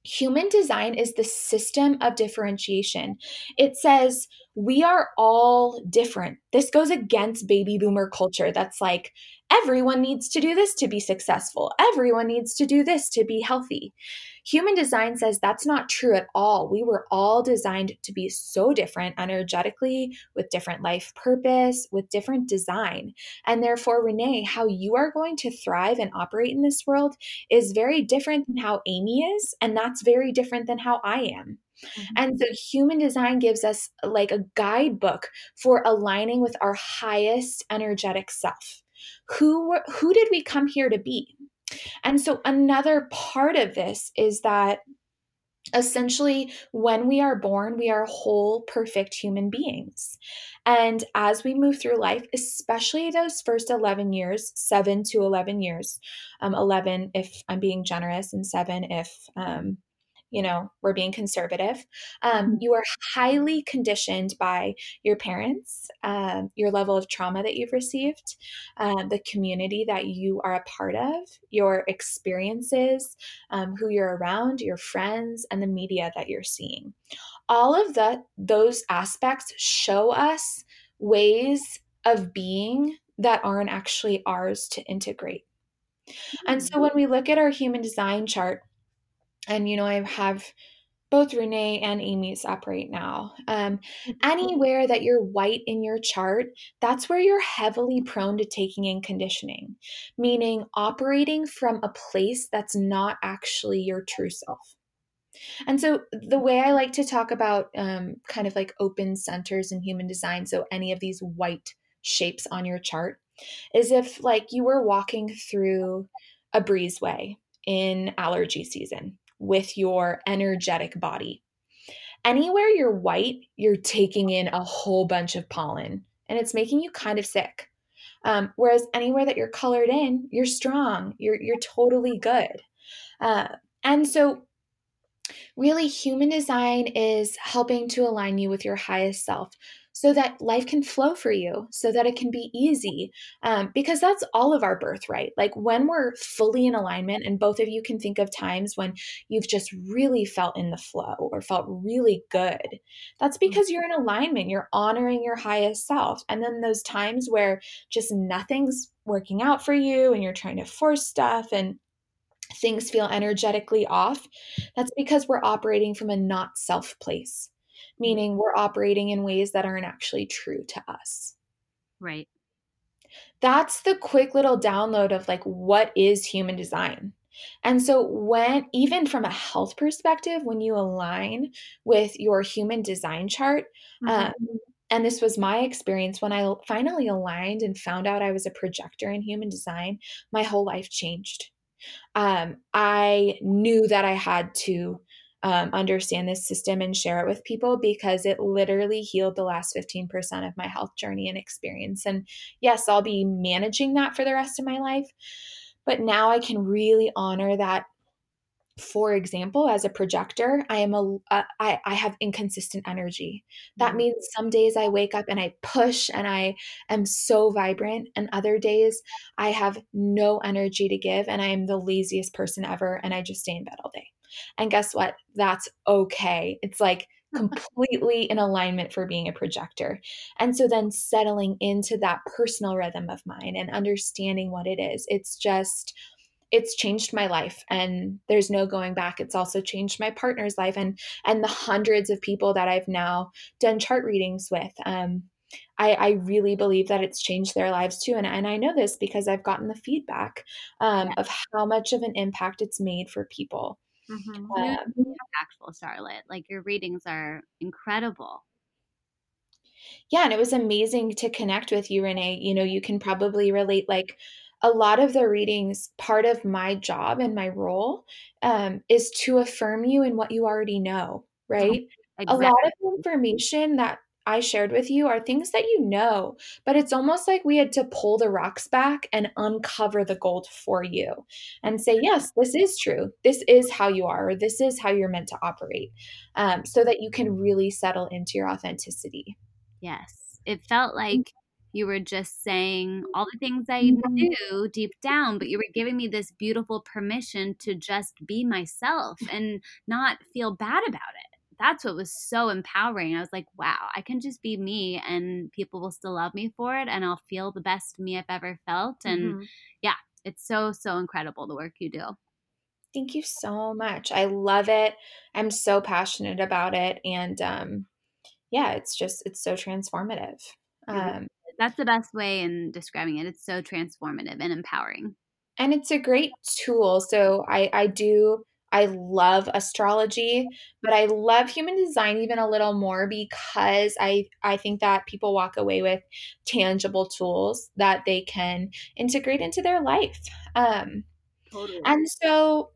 Human design is the system of differentiation. It says we are all different. This goes against baby boomer culture that's like everyone needs to do this to be successful. Everyone needs to do this to be healthy. Human design says that's not true at all. We were all designed to be so different energetically, with different life purpose, with different design. And therefore, Renee, how you are going to thrive and operate in this world is very different than how Amy is. And that's very different than how I am. Mm-hmm. And so human design gives us like a guidebook for aligning with our highest energetic self. Who who did we come here to be? And so another part of this is that essentially when we are born we are whole perfect human beings and as we move through life especially those first 11 years 7 to 11 years um, 11 if i'm being generous and 7 if um, you know we're being conservative um, mm-hmm. you are highly conditioned by your parents um, your level of trauma that you've received um, the community that you are a part of your experiences um, who you're around your friends and the media that you're seeing all of that those aspects show us ways of being that aren't actually ours to integrate and so mm-hmm. when we look at our human design chart and you know i have both renee and amy's up right now. Um, mm-hmm. anywhere that you're white in your chart that's where you're heavily prone to taking in conditioning meaning operating from a place that's not actually your true self. And so the way i like to talk about um, kind of like open centers in human design so any of these white shapes on your chart is if like you were walking through a breezeway in allergy season with your energetic body. Anywhere you're white, you're taking in a whole bunch of pollen and it's making you kind of sick. Um, whereas anywhere that you're colored in, you're strong, you're, you're totally good. Uh, and so really human design is helping to align you with your highest self so that life can flow for you, so that it can be easy. Um, because that's all of our birthright. Like when we're fully in alignment, and both of you can think of times when you've just really felt in the flow or felt really good, that's mm. because you're in alignment, you're honoring your highest self. And then those times where just nothing's working out for you and you're trying to force stuff and things feel energetically off, that's because we're operating from a not self place meaning we're operating in ways that aren't actually true to us. Right. That's the quick little download of like what is human design. And so, when even from a health perspective, when you align with your human design chart, mm-hmm. um, and this was my experience when I finally aligned and found out I was a projector in human design, my whole life changed. Um, I knew that I had to um, understand this system and share it with people because it literally healed the last 15% of my health journey and experience. And yes, I'll be managing that for the rest of my life. But now I can really honor that for example as a projector i am a uh, I, I have inconsistent energy that mm-hmm. means some days i wake up and i push and i am so vibrant and other days i have no energy to give and i am the laziest person ever and i just stay in bed all day and guess what? That's okay. It's like completely in alignment for being a projector. And so then settling into that personal rhythm of mine and understanding what it is, it's just it's changed my life and there's no going back it's also changed my partner's life and and the hundreds of people that i've now done chart readings with um, I, I, really believe that it's changed their lives too. And, and I know this because I've gotten the feedback um, of how much of an impact it's made for people. Mm-hmm. Um, actual Charlotte. Like your readings are incredible. Yeah, and it was amazing to connect with you, Renee. You know, you can probably relate like a lot of the readings, part of my job and my role um, is to affirm you in what you already know, right? Exactly. A lot of information that I shared with you are things that you know, but it's almost like we had to pull the rocks back and uncover the gold for you and say, yes, this is true. This is how you are, or this is how you're meant to operate, um, so that you can really settle into your authenticity. Yes. It felt mm. like you were just saying all the things I mm-hmm. knew deep down, but you were giving me this beautiful permission to just be myself and not feel bad about it that's what was so empowering. I was like, wow, I can just be me and people will still love me for it and I'll feel the best me I've ever felt. And mm-hmm. yeah, it's so, so incredible the work you do. Thank you so much. I love it. I'm so passionate about it. And um, yeah, it's just, it's so transformative. Um, That's the best way in describing it. It's so transformative and empowering. And it's a great tool. So I, I do I love astrology, but I love human design even a little more because I I think that people walk away with tangible tools that they can integrate into their life. Um, totally. And so,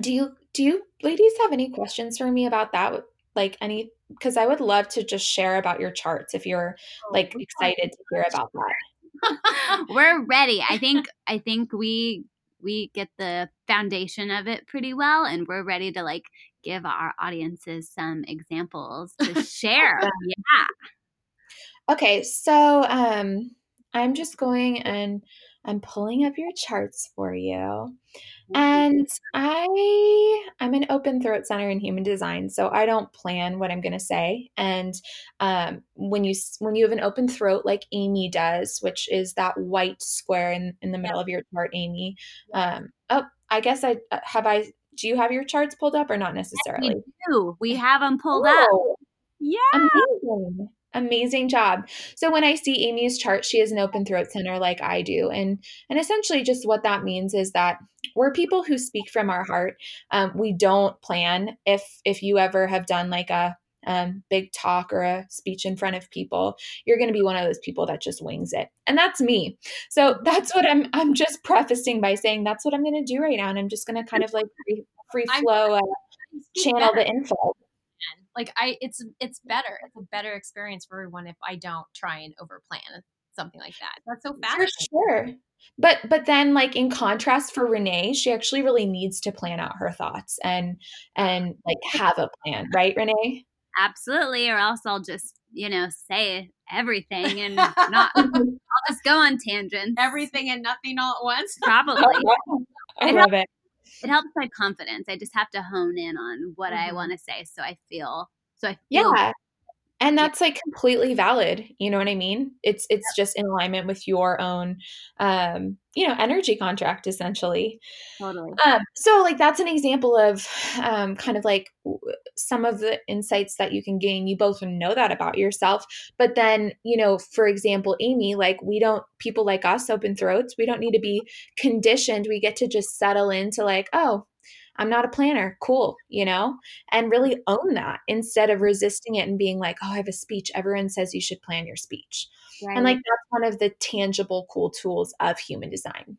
do you do you ladies have any questions for me about that? Like any because I would love to just share about your charts if you're oh, like excited to hear about that. We're ready. I think I think we we get the foundation of it pretty well and we're ready to like give our audiences some examples to share. yeah. Okay, so um I'm just going and I'm pulling up your charts for you. And I I'm an open throat center in human design, so I don't plan what I'm going to say. And um, when you when you have an open throat like Amy does, which is that white square in in the middle of your chart, Amy. Um, oh, I guess I uh, have I. Do you have your charts pulled up or not necessarily? Yes, we do. We have them pulled oh, up. Yeah. Amazing. Amazing job. So when I see Amy's chart, she has an open throat center like I do. And and essentially just what that means is that we're people who speak from our heart. Um, we don't plan. If if you ever have done like a um, big talk or a speech in front of people, you're going to be one of those people that just wings it, and that's me. So that's what I'm. I'm just prefacing by saying that's what I'm going to do right now, and I'm just going to kind of like free, free flow, uh, channel the info like i it's it's better. It's a better experience for everyone if i don't try and overplan something like that. That's so fascinating. for sure. But but then like in contrast for renee she actually really needs to plan out her thoughts and and like have a plan. Right renee? Absolutely or else i'll just you know say everything and not i'll just go on tangents. Everything and nothing all at once. Probably. I love it it helps my confidence. I just have to hone in on what mm-hmm. I want to say so I feel so I feel Yeah. And that's like completely valid. You know what I mean? It's it's just in alignment with your own um, you know, energy contract essentially. Totally. Um, so like that's an example of um kind of like some of the insights that you can gain. You both know that about yourself. But then, you know, for example, Amy, like we don't people like us open throats, we don't need to be conditioned. We get to just settle into like, oh, I'm not a planner. Cool, you know, and really own that instead of resisting it and being like, oh, I have a speech. Everyone says you should plan your speech. Right. And like that's one of the tangible, cool tools of human design.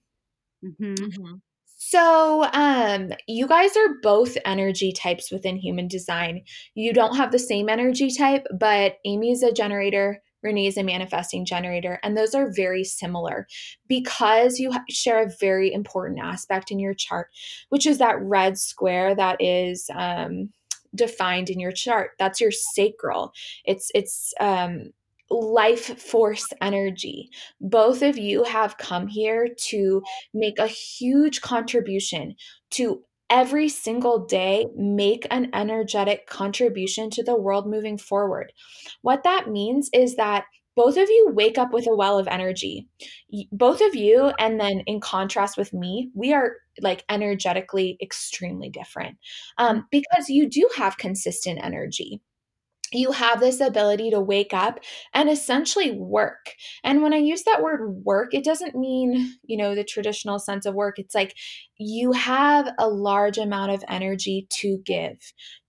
Mm-hmm. Mm-hmm. So, um, you guys are both energy types within human design. You don't have the same energy type, but Amy's a generator, Renee is a manifesting generator, and those are very similar because you share a very important aspect in your chart, which is that red square that is um, defined in your chart. That's your sacral. It's it's um, life force energy. Both of you have come here to make a huge contribution to every single day make an energetic contribution to the world moving forward. What that means is that both of you wake up with a well of energy. Both of you, and then in contrast with me, we are like energetically extremely different um, because you do have consistent energy you have this ability to wake up and essentially work. And when I use that word work, it doesn't mean, you know, the traditional sense of work. It's like you have a large amount of energy to give,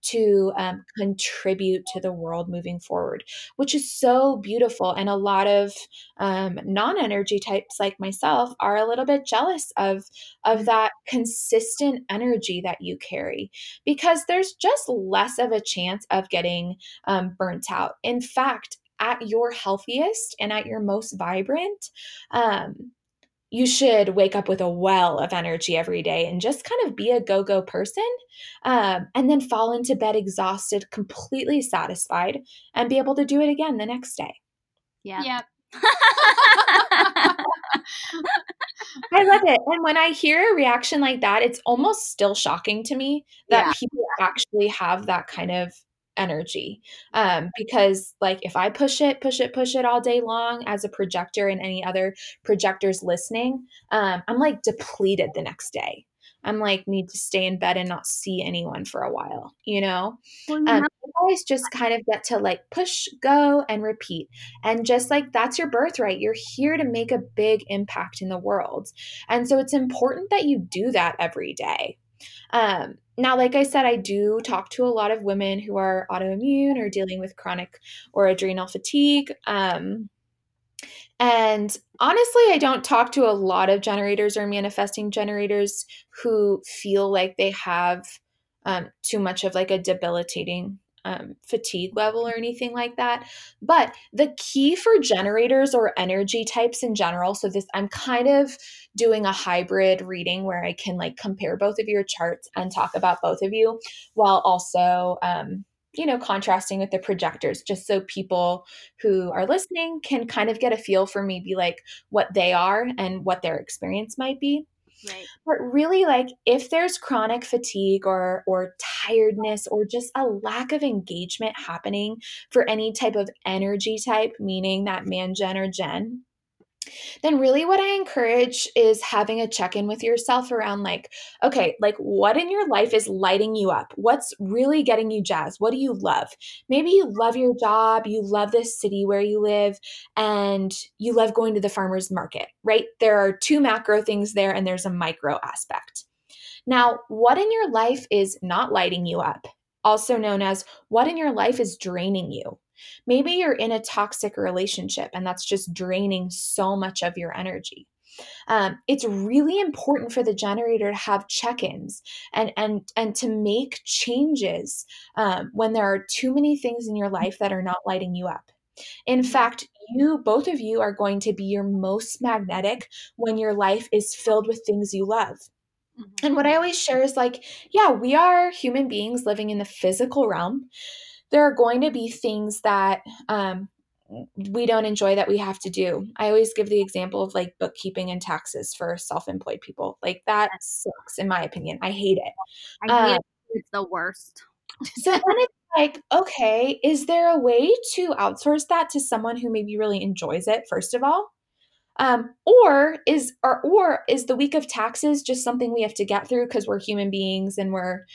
to um, contribute to the world moving forward, which is so beautiful. And a lot of um, non-energy types like myself are a little bit jealous of of that consistent energy that you carry because there's just less of a chance of getting um, burnt out. In fact, at your healthiest and at your most vibrant, um, you should wake up with a well of energy every day and just kind of be a go go person um, and then fall into bed exhausted, completely satisfied, and be able to do it again the next day. Yeah. Yep. I love it. And when I hear a reaction like that, it's almost still shocking to me that yeah. people actually have that kind of energy. Um, because, like, if I push it, push it, push it all day long as a projector and any other projectors listening, um, I'm like depleted the next day. I'm like need to stay in bed and not see anyone for a while, you know. Well, you um, you always just kind of get to like push, go, and repeat, and just like that's your birthright. You're here to make a big impact in the world, and so it's important that you do that every day. Um, now, like I said, I do talk to a lot of women who are autoimmune or dealing with chronic or adrenal fatigue. Um, and honestly, I don't talk to a lot of generators or manifesting generators who feel like they have um, too much of like a debilitating um, fatigue level or anything like that. But the key for generators or energy types in general, so this, I'm kind of doing a hybrid reading where I can like compare both of your charts and talk about both of you while also um, you know, contrasting with the projectors, just so people who are listening can kind of get a feel for maybe like what they are and what their experience might be. Right. But really like if there's chronic fatigue or or tiredness or just a lack of engagement happening for any type of energy type, meaning that man gen or gen, then really what I encourage is having a check in with yourself around like, okay, like what in your life is lighting you up? What's really getting you jazzed? What do you love? Maybe you love your job, you love this city where you live, and you love going to the farmer's market, right? There are two macro things there, and there's a micro aspect. Now, what in your life is not lighting you up? Also known as what in your life is draining you? Maybe you're in a toxic relationship and that's just draining so much of your energy. Um, it's really important for the generator to have check-ins and and and to make changes um, when there are too many things in your life that are not lighting you up. In fact, you both of you are going to be your most magnetic when your life is filled with things you love. Mm-hmm. And what I always share is like, yeah, we are human beings living in the physical realm there are going to be things that um, we don't enjoy that we have to do. I always give the example of like bookkeeping and taxes for self employed people. Like that sucks, in my opinion. I hate it. I hate um, it. It's the worst. so then it's like, okay, is there a way to outsource that to someone who maybe really enjoys it, first of all? Um, or is or or is the week of taxes just something we have to get through because we're human beings and we're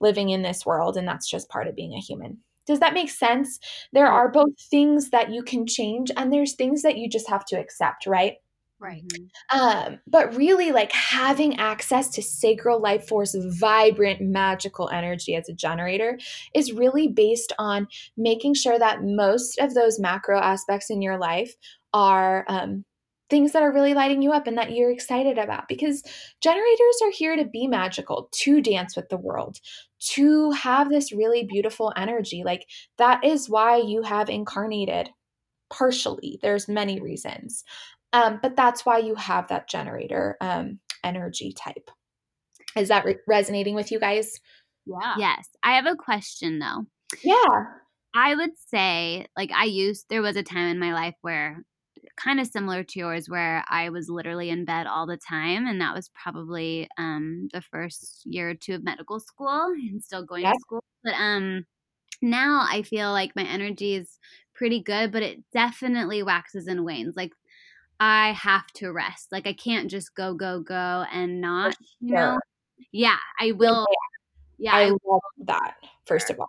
living in this world and that's just part of being a human? Does that make sense? There are both things that you can change and there's things that you just have to accept, right? Right. Mm-hmm. Um, but really, like having access to sacral life force, vibrant, magical energy as a generator is really based on making sure that most of those macro aspects in your life are um, things that are really lighting you up and that you're excited about because generators are here to be magical, to dance with the world, to have this really beautiful energy. Like that is why you have incarnated partially. There's many reasons. Um, but that's why you have that generator um, energy type. Is that re- resonating with you guys? Yeah. Yes. I have a question though. Yeah. I would say, like, I used, there was a time in my life where kind of similar to yours where I was literally in bed all the time. And that was probably um, the first year or two of medical school and still going to school. But um, now I feel like my energy is pretty good, but it definitely waxes and wanes. Like I have to rest. Like I can't just go, go, go and not, you know? Yeah, I will. Yeah, I, I love that, first of all.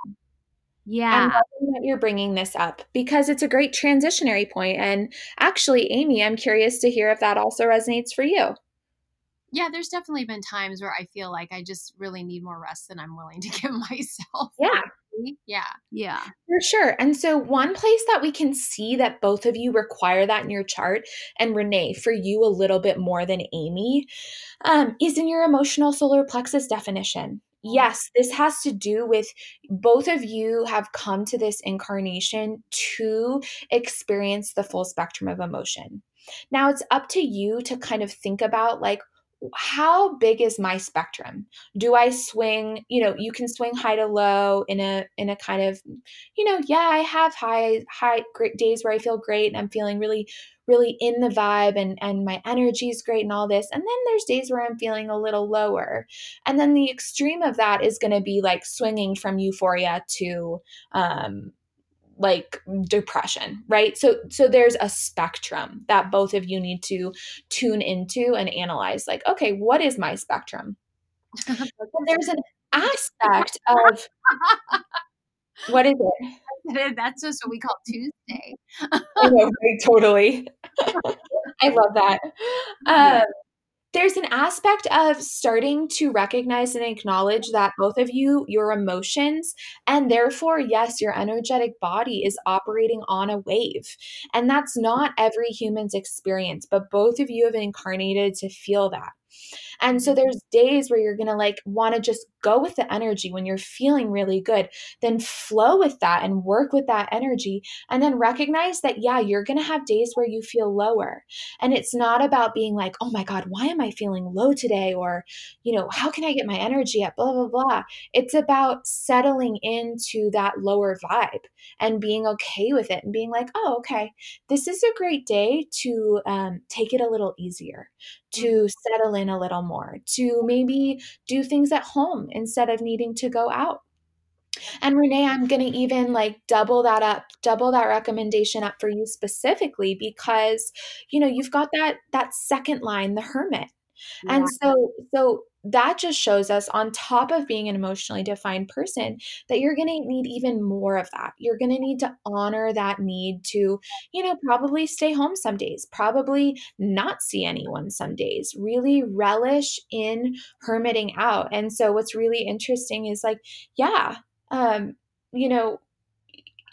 Yeah. I'm that you're bringing this up because it's a great transitionary point. And actually, Amy, I'm curious to hear if that also resonates for you. Yeah, there's definitely been times where I feel like I just really need more rest than I'm willing to give myself. Yeah. Yeah. Yeah. For sure. And so, one place that we can see that both of you require that in your chart, and Renee, for you a little bit more than Amy, um, is in your emotional solar plexus definition yes, this has to do with both of you have come to this incarnation to experience the full spectrum of emotion. Now it's up to you to kind of think about like, how big is my spectrum? Do i swing you know you can swing high to low in a in a kind of you know yeah i have high high great days where i feel great and i'm feeling really really in the vibe and and my energy is great and all this. And then there's days where i'm feeling a little lower. And then the extreme of that is going to be like swinging from euphoria to um like depression right? So so there's a spectrum that both of you need to tune into and analyze like okay what is my spectrum? There's an aspect of what is it? That's just what we call tuesday. I know, right, totally. I love that. Um, there's an aspect of starting to recognize and acknowledge that both of you, your emotions, and therefore, yes, your energetic body is operating on a wave. And that's not every human's experience, but both of you have incarnated to feel that. And so there's days where you're going to like want to just go with the energy when you're feeling really good, then flow with that and work with that energy. And then recognize that, yeah, you're going to have days where you feel lower. And it's not about being like, oh my God, why am I feeling low today? Or, you know, how can I get my energy up? Blah, blah, blah. It's about settling into that lower vibe and being okay with it and being like, oh, okay, this is a great day to um, take it a little easier, to mm-hmm. settle in a little more, to maybe do things at home instead of needing to go out. And Renee, I'm going to even like double that up, double that recommendation up for you specifically because you know, you've got that that second line, the hermit. Yeah. And so so that just shows us on top of being an emotionally defined person that you're going to need even more of that. You're going to need to honor that need to you know probably stay home some days probably not see anyone some days really relish in hermiting out. And so what's really interesting is like yeah um you know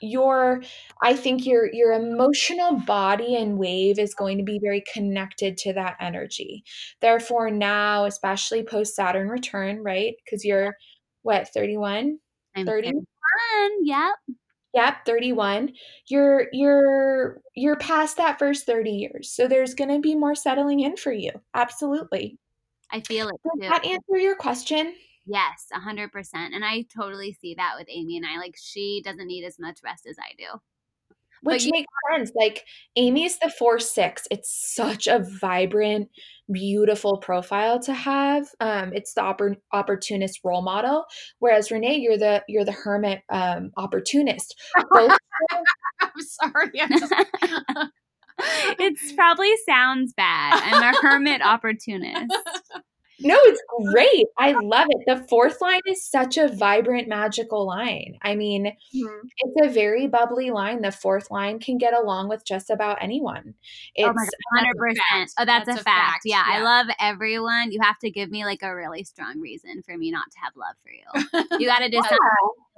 your i think your your emotional body and wave is going to be very connected to that energy. Therefore now especially post saturn return right? Because you're what 31 I'm 30 yep. Yep 31 you're you're you're past that first 30 years so there's going to be more settling in for you. Absolutely. I feel it does too. that answer your question Yes, a hundred percent. And I totally see that with Amy and I. Like she doesn't need as much rest as I do. Which makes sense. Like Amy's the four six. It's such a vibrant, beautiful profile to have. Um, it's the oppor- opportunist role model. Whereas Renee, you're the you're the hermit um, opportunist. Both- I'm sorry. I'm just- it probably sounds bad. I'm a hermit opportunist. No, it's great. I love it. The fourth line is such a vibrant, magical line. I mean, mm-hmm. it's a very bubbly line. The fourth line can get along with just about anyone. It's oh my God, 100%. Oh, that's, that's a, a, fact. fact. Yeah, yeah, I love everyone. You have to give me like a really strong reason for me not to have love for you. You got to do something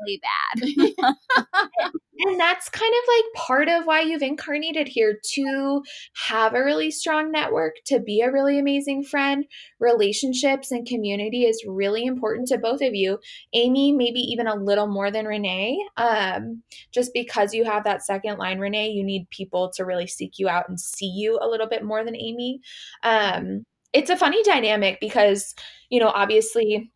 really bad. and that's kind of like part of why you've incarnated here to have a really strong network, to be a really amazing friend. Relationships and community is really important to both of you. Amy, maybe even a little more than Renee. Um, just because you have that second line, Renee, you need people to really seek you out and see you a little bit more than Amy. Um, it's a funny dynamic because, you know, obviously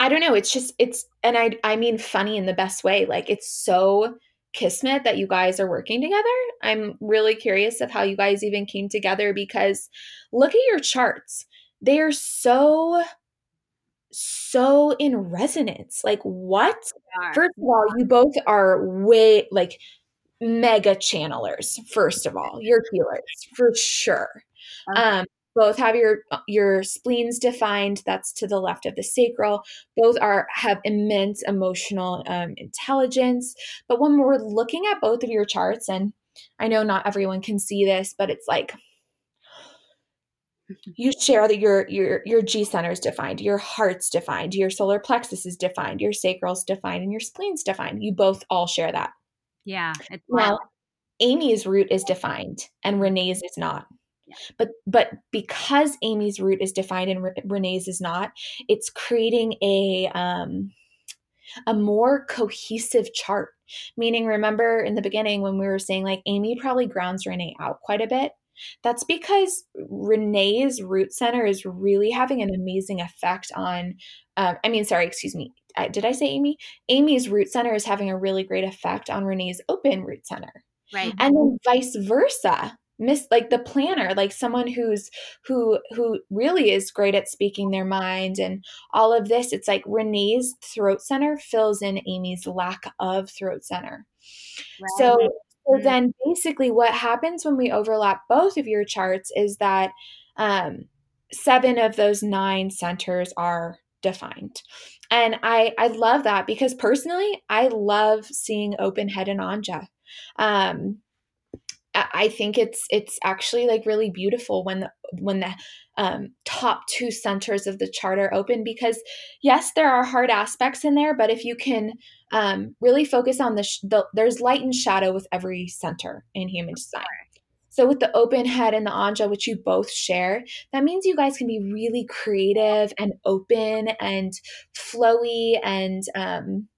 I don't know. It's just it's and I I mean funny in the best way. Like it's so kismet that you guys are working together. I'm really curious of how you guys even came together because look at your charts. They are so so in resonance. Like what? First of all, you both are way like mega channelers. First of all, you're healers for sure. Um, both have your your spleens defined that's to the left of the sacral. Both are have immense emotional um, intelligence. But when we're looking at both of your charts and i know not everyone can see this but it's like you share that your your your g center is defined your heart's defined your solar plexus is defined your sacral's defined and your spleen's defined. You both all share that. Yeah it's well amy's root is defined and renee's is not but but because Amy's root is defined and Renee's is not, it's creating a um, a more cohesive chart. Meaning, remember in the beginning when we were saying like Amy probably grounds Renee out quite a bit. That's because Renee's root center is really having an amazing effect on. Um, I mean, sorry, excuse me. did I say Amy? Amy's root center is having a really great effect on Renee's open root center. Right. And then vice versa miss like the planner like someone who's who who really is great at speaking their mind and all of this it's like renee's throat center fills in amy's lack of throat center right. so so mm-hmm. then basically what happens when we overlap both of your charts is that um, seven of those nine centers are defined and i i love that because personally i love seeing open head and ajna um, I think it's it's actually like really beautiful when the when the um, top two centers of the chart are open because yes, there are hard aspects in there, but if you can um, really focus on the, sh- the there's light and shadow with every center in human design. So with the open head and the ajna, which you both share, that means you guys can be really creative and open and flowy and um,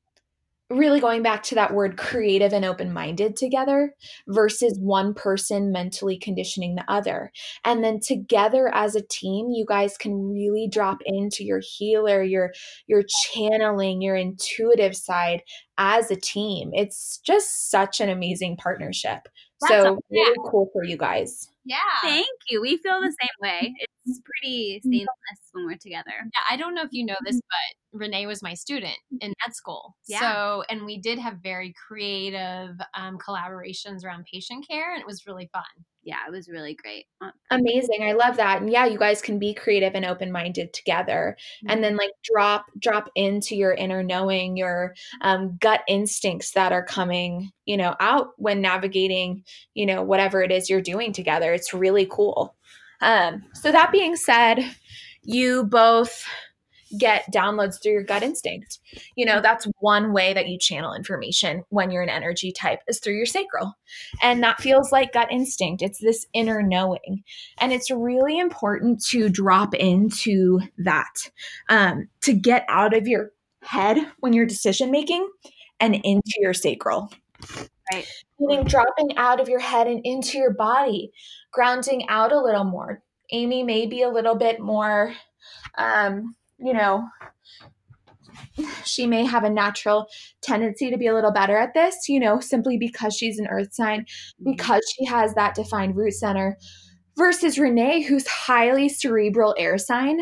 really going back to that word creative and open minded together versus one person mentally conditioning the other. And then together as a team, you guys can really drop into your healer, your your channeling, your intuitive side as a team. It's just such an amazing partnership. That's so really cool for you guys. Yeah. Thank you. We feel the same way. It's pretty mm. seamless when we're together. Yeah, I don't know if you know this, but Renee was my student in med school. Yeah. So, and we did have very creative um, collaborations around patient care, and it was really fun yeah, it was really great. Uh, Amazing. I love that. And yeah, you guys can be creative and open-minded together mm-hmm. and then like drop drop into your inner knowing, your um, gut instincts that are coming, you know, out when navigating, you know, whatever it is you're doing together. It's really cool. Um, so that being said, you both get downloads through your gut instinct. You know, that's one way that you channel information when you're an energy type is through your sacral. And that feels like gut instinct. It's this inner knowing. And it's really important to drop into that, um, to get out of your head when you're decision making and into your sacral. Right. Meaning dropping out of your head and into your body, grounding out a little more. Amy may be a little bit more um, you know, she may have a natural tendency to be a little better at this, you know, simply because she's an earth sign, mm-hmm. because she has that defined root center, versus Renee, who's highly cerebral air sign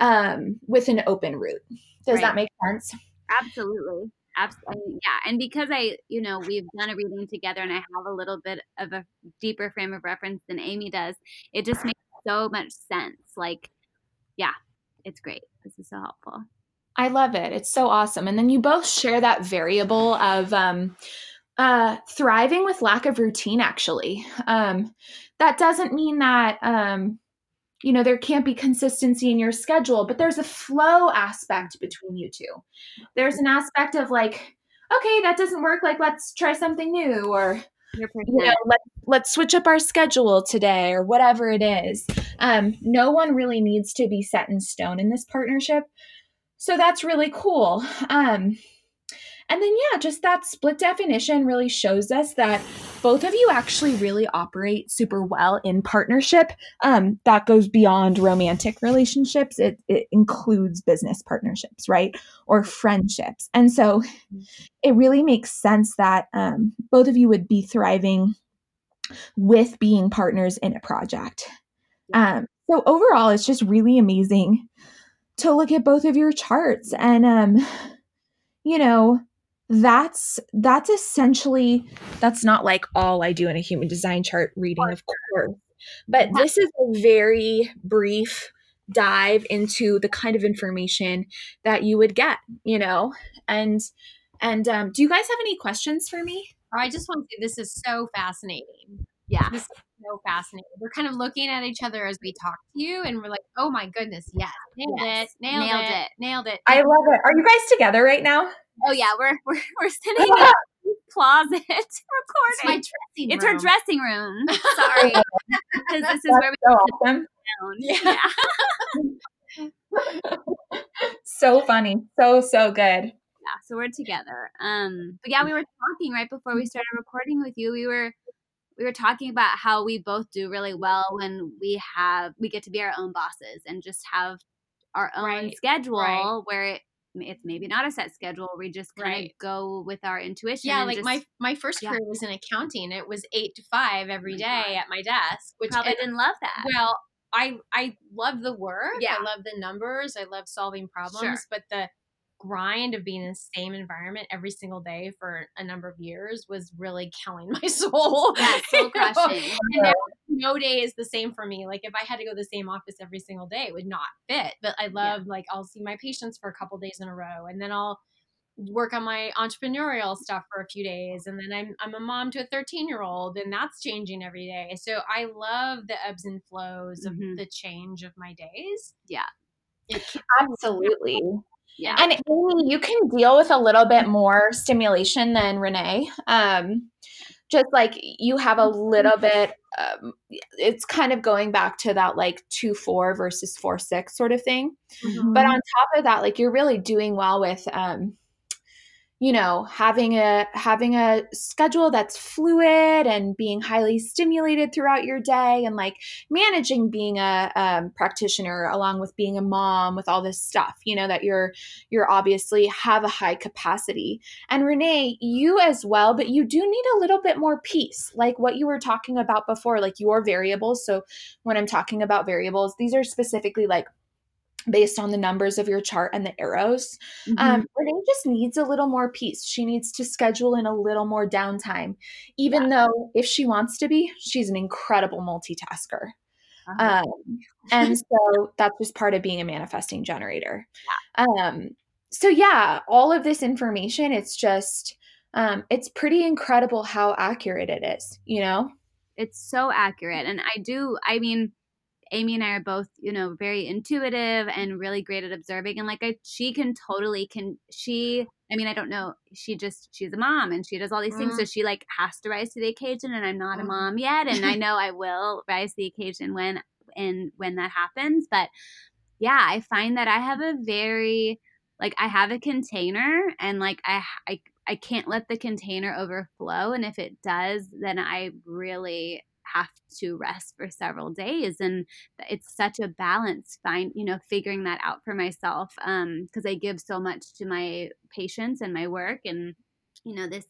um, with an open root. Does right. that make sense? Absolutely. Absolutely. Yeah. And because I, you know, we've done a reading together and I have a little bit of a deeper frame of reference than Amy does, it just makes so much sense. Like, yeah, it's great. This is so helpful. I love it. It's so awesome. And then you both share that variable of um, uh, thriving with lack of routine, actually. Um, that doesn't mean that, um, you know, there can't be consistency in your schedule, but there's a flow aspect between you two. There's an aspect of like, okay, that doesn't work. Like, let's try something new, or you know, let, let's switch up our schedule today or whatever it is. Um, no one really needs to be set in stone in this partnership. So that's really cool. Um, and then, yeah, just that split definition really shows us that both of you actually really operate super well in partnership. Um, that goes beyond romantic relationships, it, it includes business partnerships, right? Or friendships. And so it really makes sense that um, both of you would be thriving with being partners in a project. Um, so overall, it's just really amazing to look at both of your charts and um you know that's that's essentially that's not like all I do in a human design chart reading, of course. But this is a very brief dive into the kind of information that you would get, you know. And and um, do you guys have any questions for me? Oh, I just want to say this is so fascinating. Yeah. This so fascinating. We're kind of looking at each other as we talk to you, and we're like, oh my goodness, yes, nailed yes. it, nailed, nailed it, it, nailed it. I love it. Are you guys together right now? Oh yeah, we're we're we're sitting in the closet recording. It's my dressing It's her dressing room. Sorry, because this is That's where we so awesome. Yeah. so funny, so so good. Yeah, so we're together. Um, but yeah, we were talking right before we started recording with you. We were we were talking about how we both do really well when we have we get to be our own bosses and just have our own Right, schedule right. where it, it's maybe not a set schedule. We just kind of go with our intuition. Yeah, like just my my first yeah. career was in accounting. It was eight to five oh every my day God. at my desk, which and- didn't love that. well, I I love the work. Yeah. I love the numbers. I love solving problems, but the grind of being in the same environment every single day for a number of years was really killing my soul. yeah, soul You know? crushing. And no day is the same for me. Like if I had to go to the same office every single day, it would not fit. But I love like I'll see my patients for a couple days in a row, and then I'll work on my entrepreneurial stuff for a few days, and then I'm I'm a mom to a 13 year old, and that's changing every day. So I love the ebbs and flows of Mhm. the change of my days. Yeah. Absolutely. Yeah. And Amy, you can deal with a little bit more stimulation than Renee. Um, just like you have a little bit, um, it's kind of going back to that like two four versus four six sort of thing. But on top of that, like you're really doing well with, um, you know, having a having a schedule that's fluid and being highly stimulated throughout your day, and like managing being a um, practitioner along with being a mom with all this stuff. You know that you're you're obviously have a high capacity. And Renee, you as well, but you do need a little bit more peace, like what you were talking about before, like your variables. So when I'm talking about variables, these are specifically like based on the numbers of your chart and the arrows. Mhm. Um, Renee just needs a little more peace. She needs to schedule in a little more downtime, even though if she wants to be, she's an incredible multitasker. Uh-huh. Um, and so that's just part of being a manifesting generator. Um, so yeah, all of this information, it's just, um, it's pretty incredible how accurate it is, you know? it's so accurate and i do i mean amy and i are both you know very intuitive and really great at observing and like i she can totally can she i mean i don't know she just she's a mom and she does all these things so she like has to rise to the occasion and i'm not a Mhm. mom yet and i know i will rise to the occasion when and when that happens but yeah i find that i have a very like i have a container and like i i I can't let the container overflow. And if it does, then I really have to rest for several days. And it's such a balance, find, you know, figuring that out for myself. Um, because I give so much to my patients and my work and, you know, this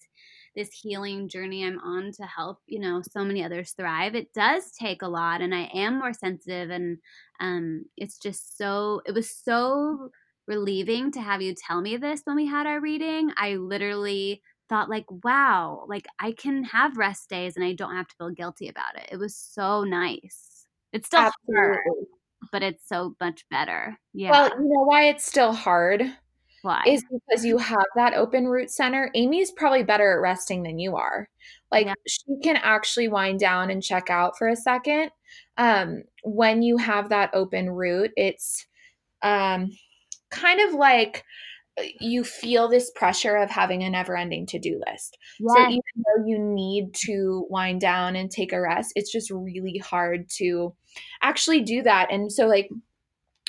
this healing journey I'm on to help, you know, so many others thrive. It does take a lot and I am more sensitive and um it's just so it was so relieving to have you tell me this when we had our reading. I literally thought like, wow, like I can have rest days and I don't have to feel guilty about it. It was so nice. It's still hard, but it's so much better. Yeah. Well, you know why it's still hard Why? is because you have that open root center. Amy's probably better at resting than you are. Like Yeah. she can actually wind down and check out for a second. Um, when you have that open root, it's um, kind of like you feel this pressure of having a never ending to do list. So Yes. even though you need to wind down and take a rest, it's just really hard to actually do that. And so, like,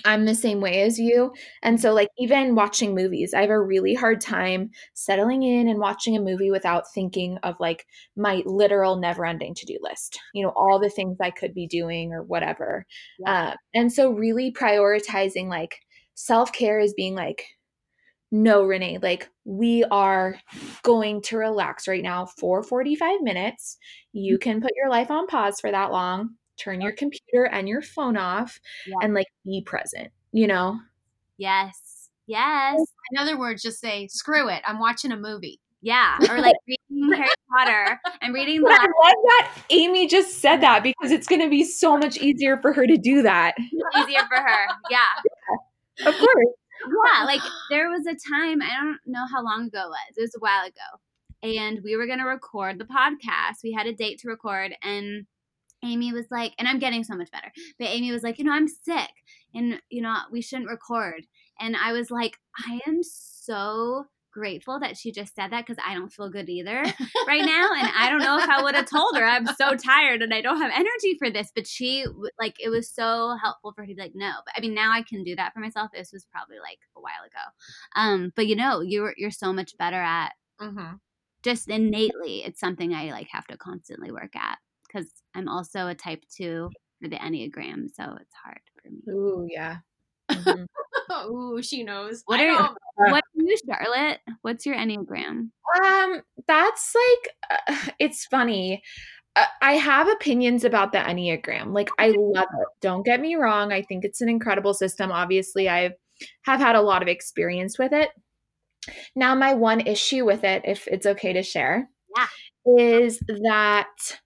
I'm the same way as you. And so, like, even watching movies, I have a really hard time settling in and watching a movie without thinking of like my literal never ending to do list, you know, all the things I could be doing or whatever. Yeah. Uh, and so, really prioritizing like self care is being like, no, Renee, like we are going to relax right now for 45 minutes. You mm-hmm. can put your life on pause for that long, turn your computer and your phone off, Yeah. and like be present, you know? Yes. Yes. In other words, just say, screw it. I'm watching a movie. Yeah. Or like reading Harry Potter and reading the I last love that Amy just said that because it's going to be so much easier for her to do that. easier for her. Yeah. Of course. Yeah, like there was a time, I don't know how long ago it was. It was a while ago. And we were going to record the podcast. We had a date to record and Amy was like, and I'm getting so much better. But Amy was like, you know, I'm sick and you know, we shouldn't record. And I was like, I am so grateful that she just said that because I don't feel good either right now. And I don't know if I would have told her I'm so tired and I don't have energy for this. But she, like, it was so helpful for her to be like, no. But I mean, now I can do that for myself. This was probably like a while ago. Um, but you know, you're you're so much better at Mm-hmm. just innately. It's something I like have to constantly work at. because I'm also a type two for the Enneagram, so it's hard for me. Ooh, yeah. Mm-hmm. Ooh, she knows. What I are what you, Charlotte? What's your Enneagram? Um, that's like, uh, it's funny. Uh, I have opinions about the Enneagram. Like, I love it. Don't get me wrong. I think it's an incredible system. Obviously, I have had a lot of experience with it. Now, my one issue with it, if it's okay to share, Yeah. is that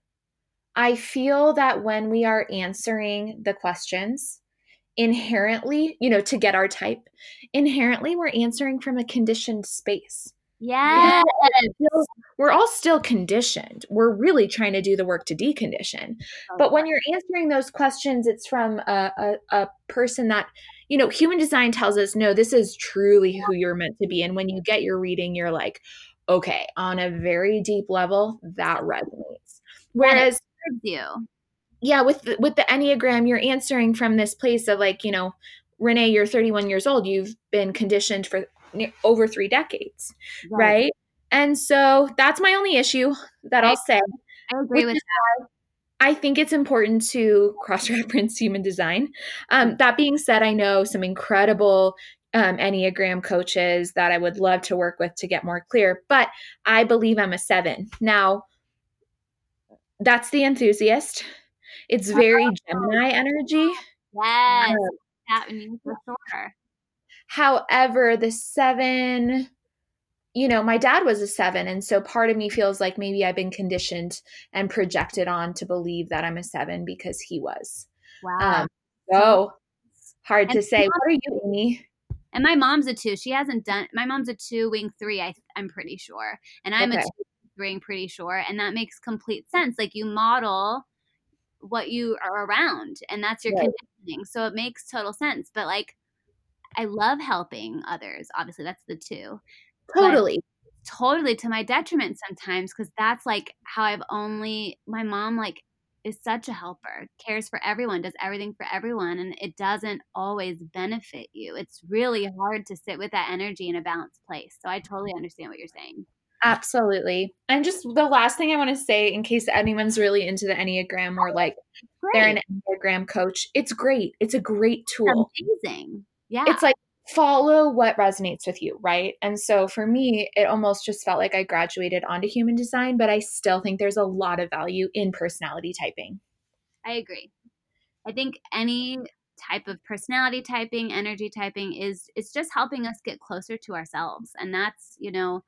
I feel that when we are answering the questions, inherently, you know, to get our type, inherently we're answering from a conditioned space. Yeah. We're all still conditioned. We're really trying to do the work to decondition. Oh, but when you're answering those questions, it's from a, a, a person that, you know, human design tells us, no, this is truly who you're meant to be. And when you get your reading, you're like, okay, on a very deep level, that resonates. Whereas you. Yeah with the, with the enneagram you're answering from this place of like you know renee you're 31 years old you've been conditioned for over three decades right, and so that's my only issue that i'll say. I agree with that. I think it's important to cross-reference human design. Um, that being said i know some incredible um, enneagram coaches that i would love to work with to get more clear but i believe i'm a seven. Now that's the enthusiast it's very gemini energy Yes. Um, That means for sure. However, the seven, you know, my dad was a seven. And so part of me feels like maybe I've been conditioned and projected on to believe that I'm a seven because he was. Wow. Um, so hard to And say. What are you, Amy? and my mom's a two. She hasn't done my mom's a two wing three, I I'm pretty sure. And I'm a two wing pretty sure. And that makes complete sense. Like you model what you are around and that's your Right. conditioning. So it makes total sense. But like I love helping others. Obviously that's the two. Totally. totally to my detriment sometimes because that's like how I've only my mom like is such a helper, cares for everyone, does everything for everyone, and it doesn't always benefit you. It's really hard to sit with that energy in a balanced place. So I totally understand what you're saying. Absolutely. And just the last thing I want to say, in case anyone's really into the Enneagram or like Great. they're an Enneagram coach, it's great. It's a great tool. amazing. Yeah. it's like follow what resonates with you, right? And so for me, it almost just felt like I graduated onto human design, but I still think there's a lot of value in personality typing. I agree. I think any type of personality typing, energy typing is it's just helping us get closer to ourselves. And that's, you know,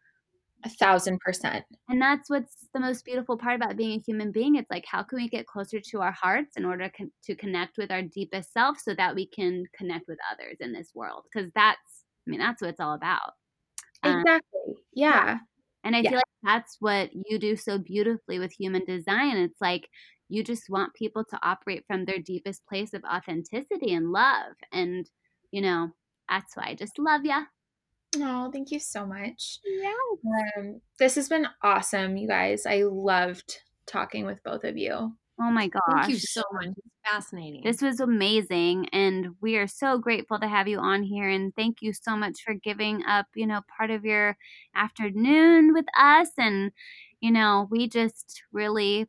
A thousand percent. And that's what's the most beautiful part about being a human being. It's like, how can we get closer to our hearts in order con- to connect with our deepest self so that we can connect with others in this world? Because that's, I mean, that's what it's all about. Um, Exactly. Yeah. and I Yeah. feel like that's what you do so beautifully with human design. It's like you just want people to operate from their deepest place of authenticity and love. And, you know, that's why I just love ya. Oh, thank you so much. Yeah. Um, this has been awesome, you guys. I loved talking with both of you. Oh my gosh. Thank you so much. It's fascinating. This was amazing, and we are so grateful to have you on here. And thank you so much for giving up, you know, part of your afternoon with us. And you know, we just really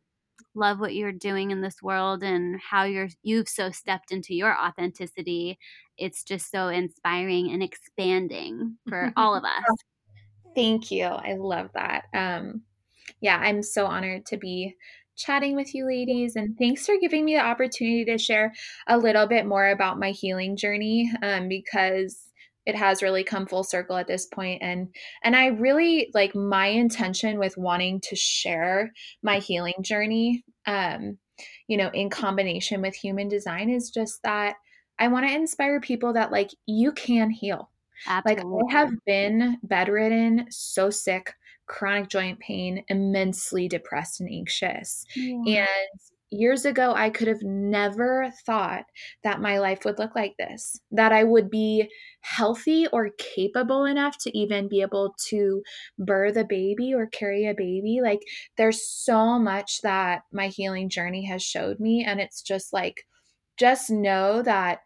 love what you're doing in this world and how you're you've so stepped into your authenticity. It's just so inspiring and expanding for all of us. Thank you. I love that. Um, yeah, I'm so honored to be chatting with you ladies and thanks for giving me the opportunity to share a little bit more about my healing journey um, because it has really come full circle at this point and and I really like my intention with wanting to share my healing journey um you know in combination with human design is just that I want to inspire people that like you can heal Absolutely. like I have been bedridden, so sick, chronic joint pain, immensely depressed and anxious. Yeah. And years ago, I could have never thought that my life would look like this, that I would be healthy or capable enough to even be able to birth a baby or carry a baby. Like, there's so much that my healing journey has showed me. And it's just like, just know that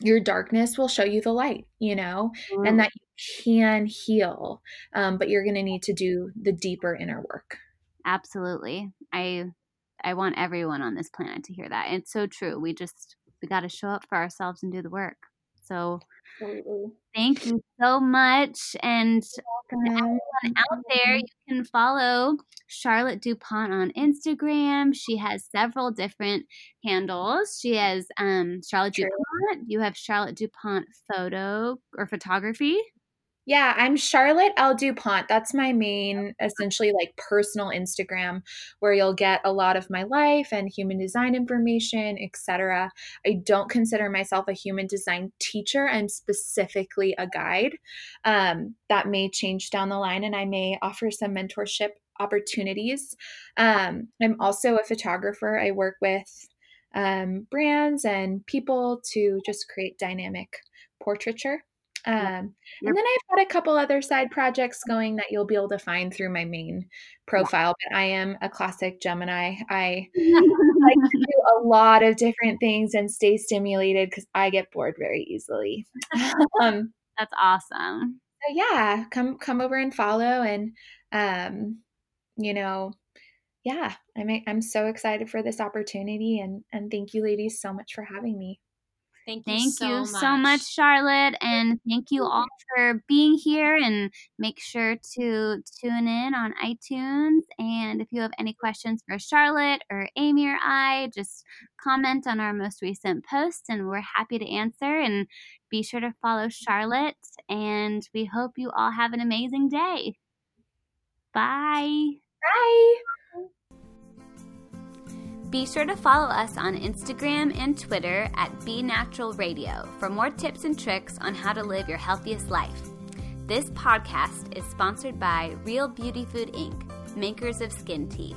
your darkness will show you the light, you know, and that you can heal. Um, but you're going to need to do the deeper inner work. Absolutely. I I want everyone on this planet to hear that. It's so true. We just we got to show up for ourselves and do the work. So Absolutely. thank you so much. And everyone out there, you can follow Charlotte DuPont on Instagram. She has several different handles. She has um, Charlotte True. DuPont. You have Charlotte DuPont photo or photography. Yeah, I'm Charlotte L. DuPont. That's my main, essentially, like personal Instagram where you'll get a lot of my life and human design information, etc. I don't consider myself a human design teacher. I'm specifically a guide. Um, that may change down the line, and I may offer some mentorship opportunities. Um, I'm also a photographer. I work with um, brands and people to just create dynamic portraiture. Um, yep. And then I've got a couple other side projects going that you'll be able to find through my main profile. But I am a classic Gemini. I like to do a lot of different things and stay stimulated because I get bored very easily. um, That's awesome. So yeah, come come over and follow, and um, you know, yeah, I'm I'm so excited for this opportunity, and and thank you, ladies, so much for having me. Thank you, thank so, you much. so much, Charlotte. And thank you all for being here. And make sure to tune in on iTunes. And if you have any questions for Charlotte or Amy or I, just comment on our most recent post and we're happy to answer. And be sure to follow Charlotte. And we hope you all have an amazing day. Bye. Bye. Be sure to follow us on Instagram and Twitter at Be Natural Radio for more tips and tricks on how to live your healthiest life. This podcast is sponsored by Real Beauty Food Inc., makers of skin tea.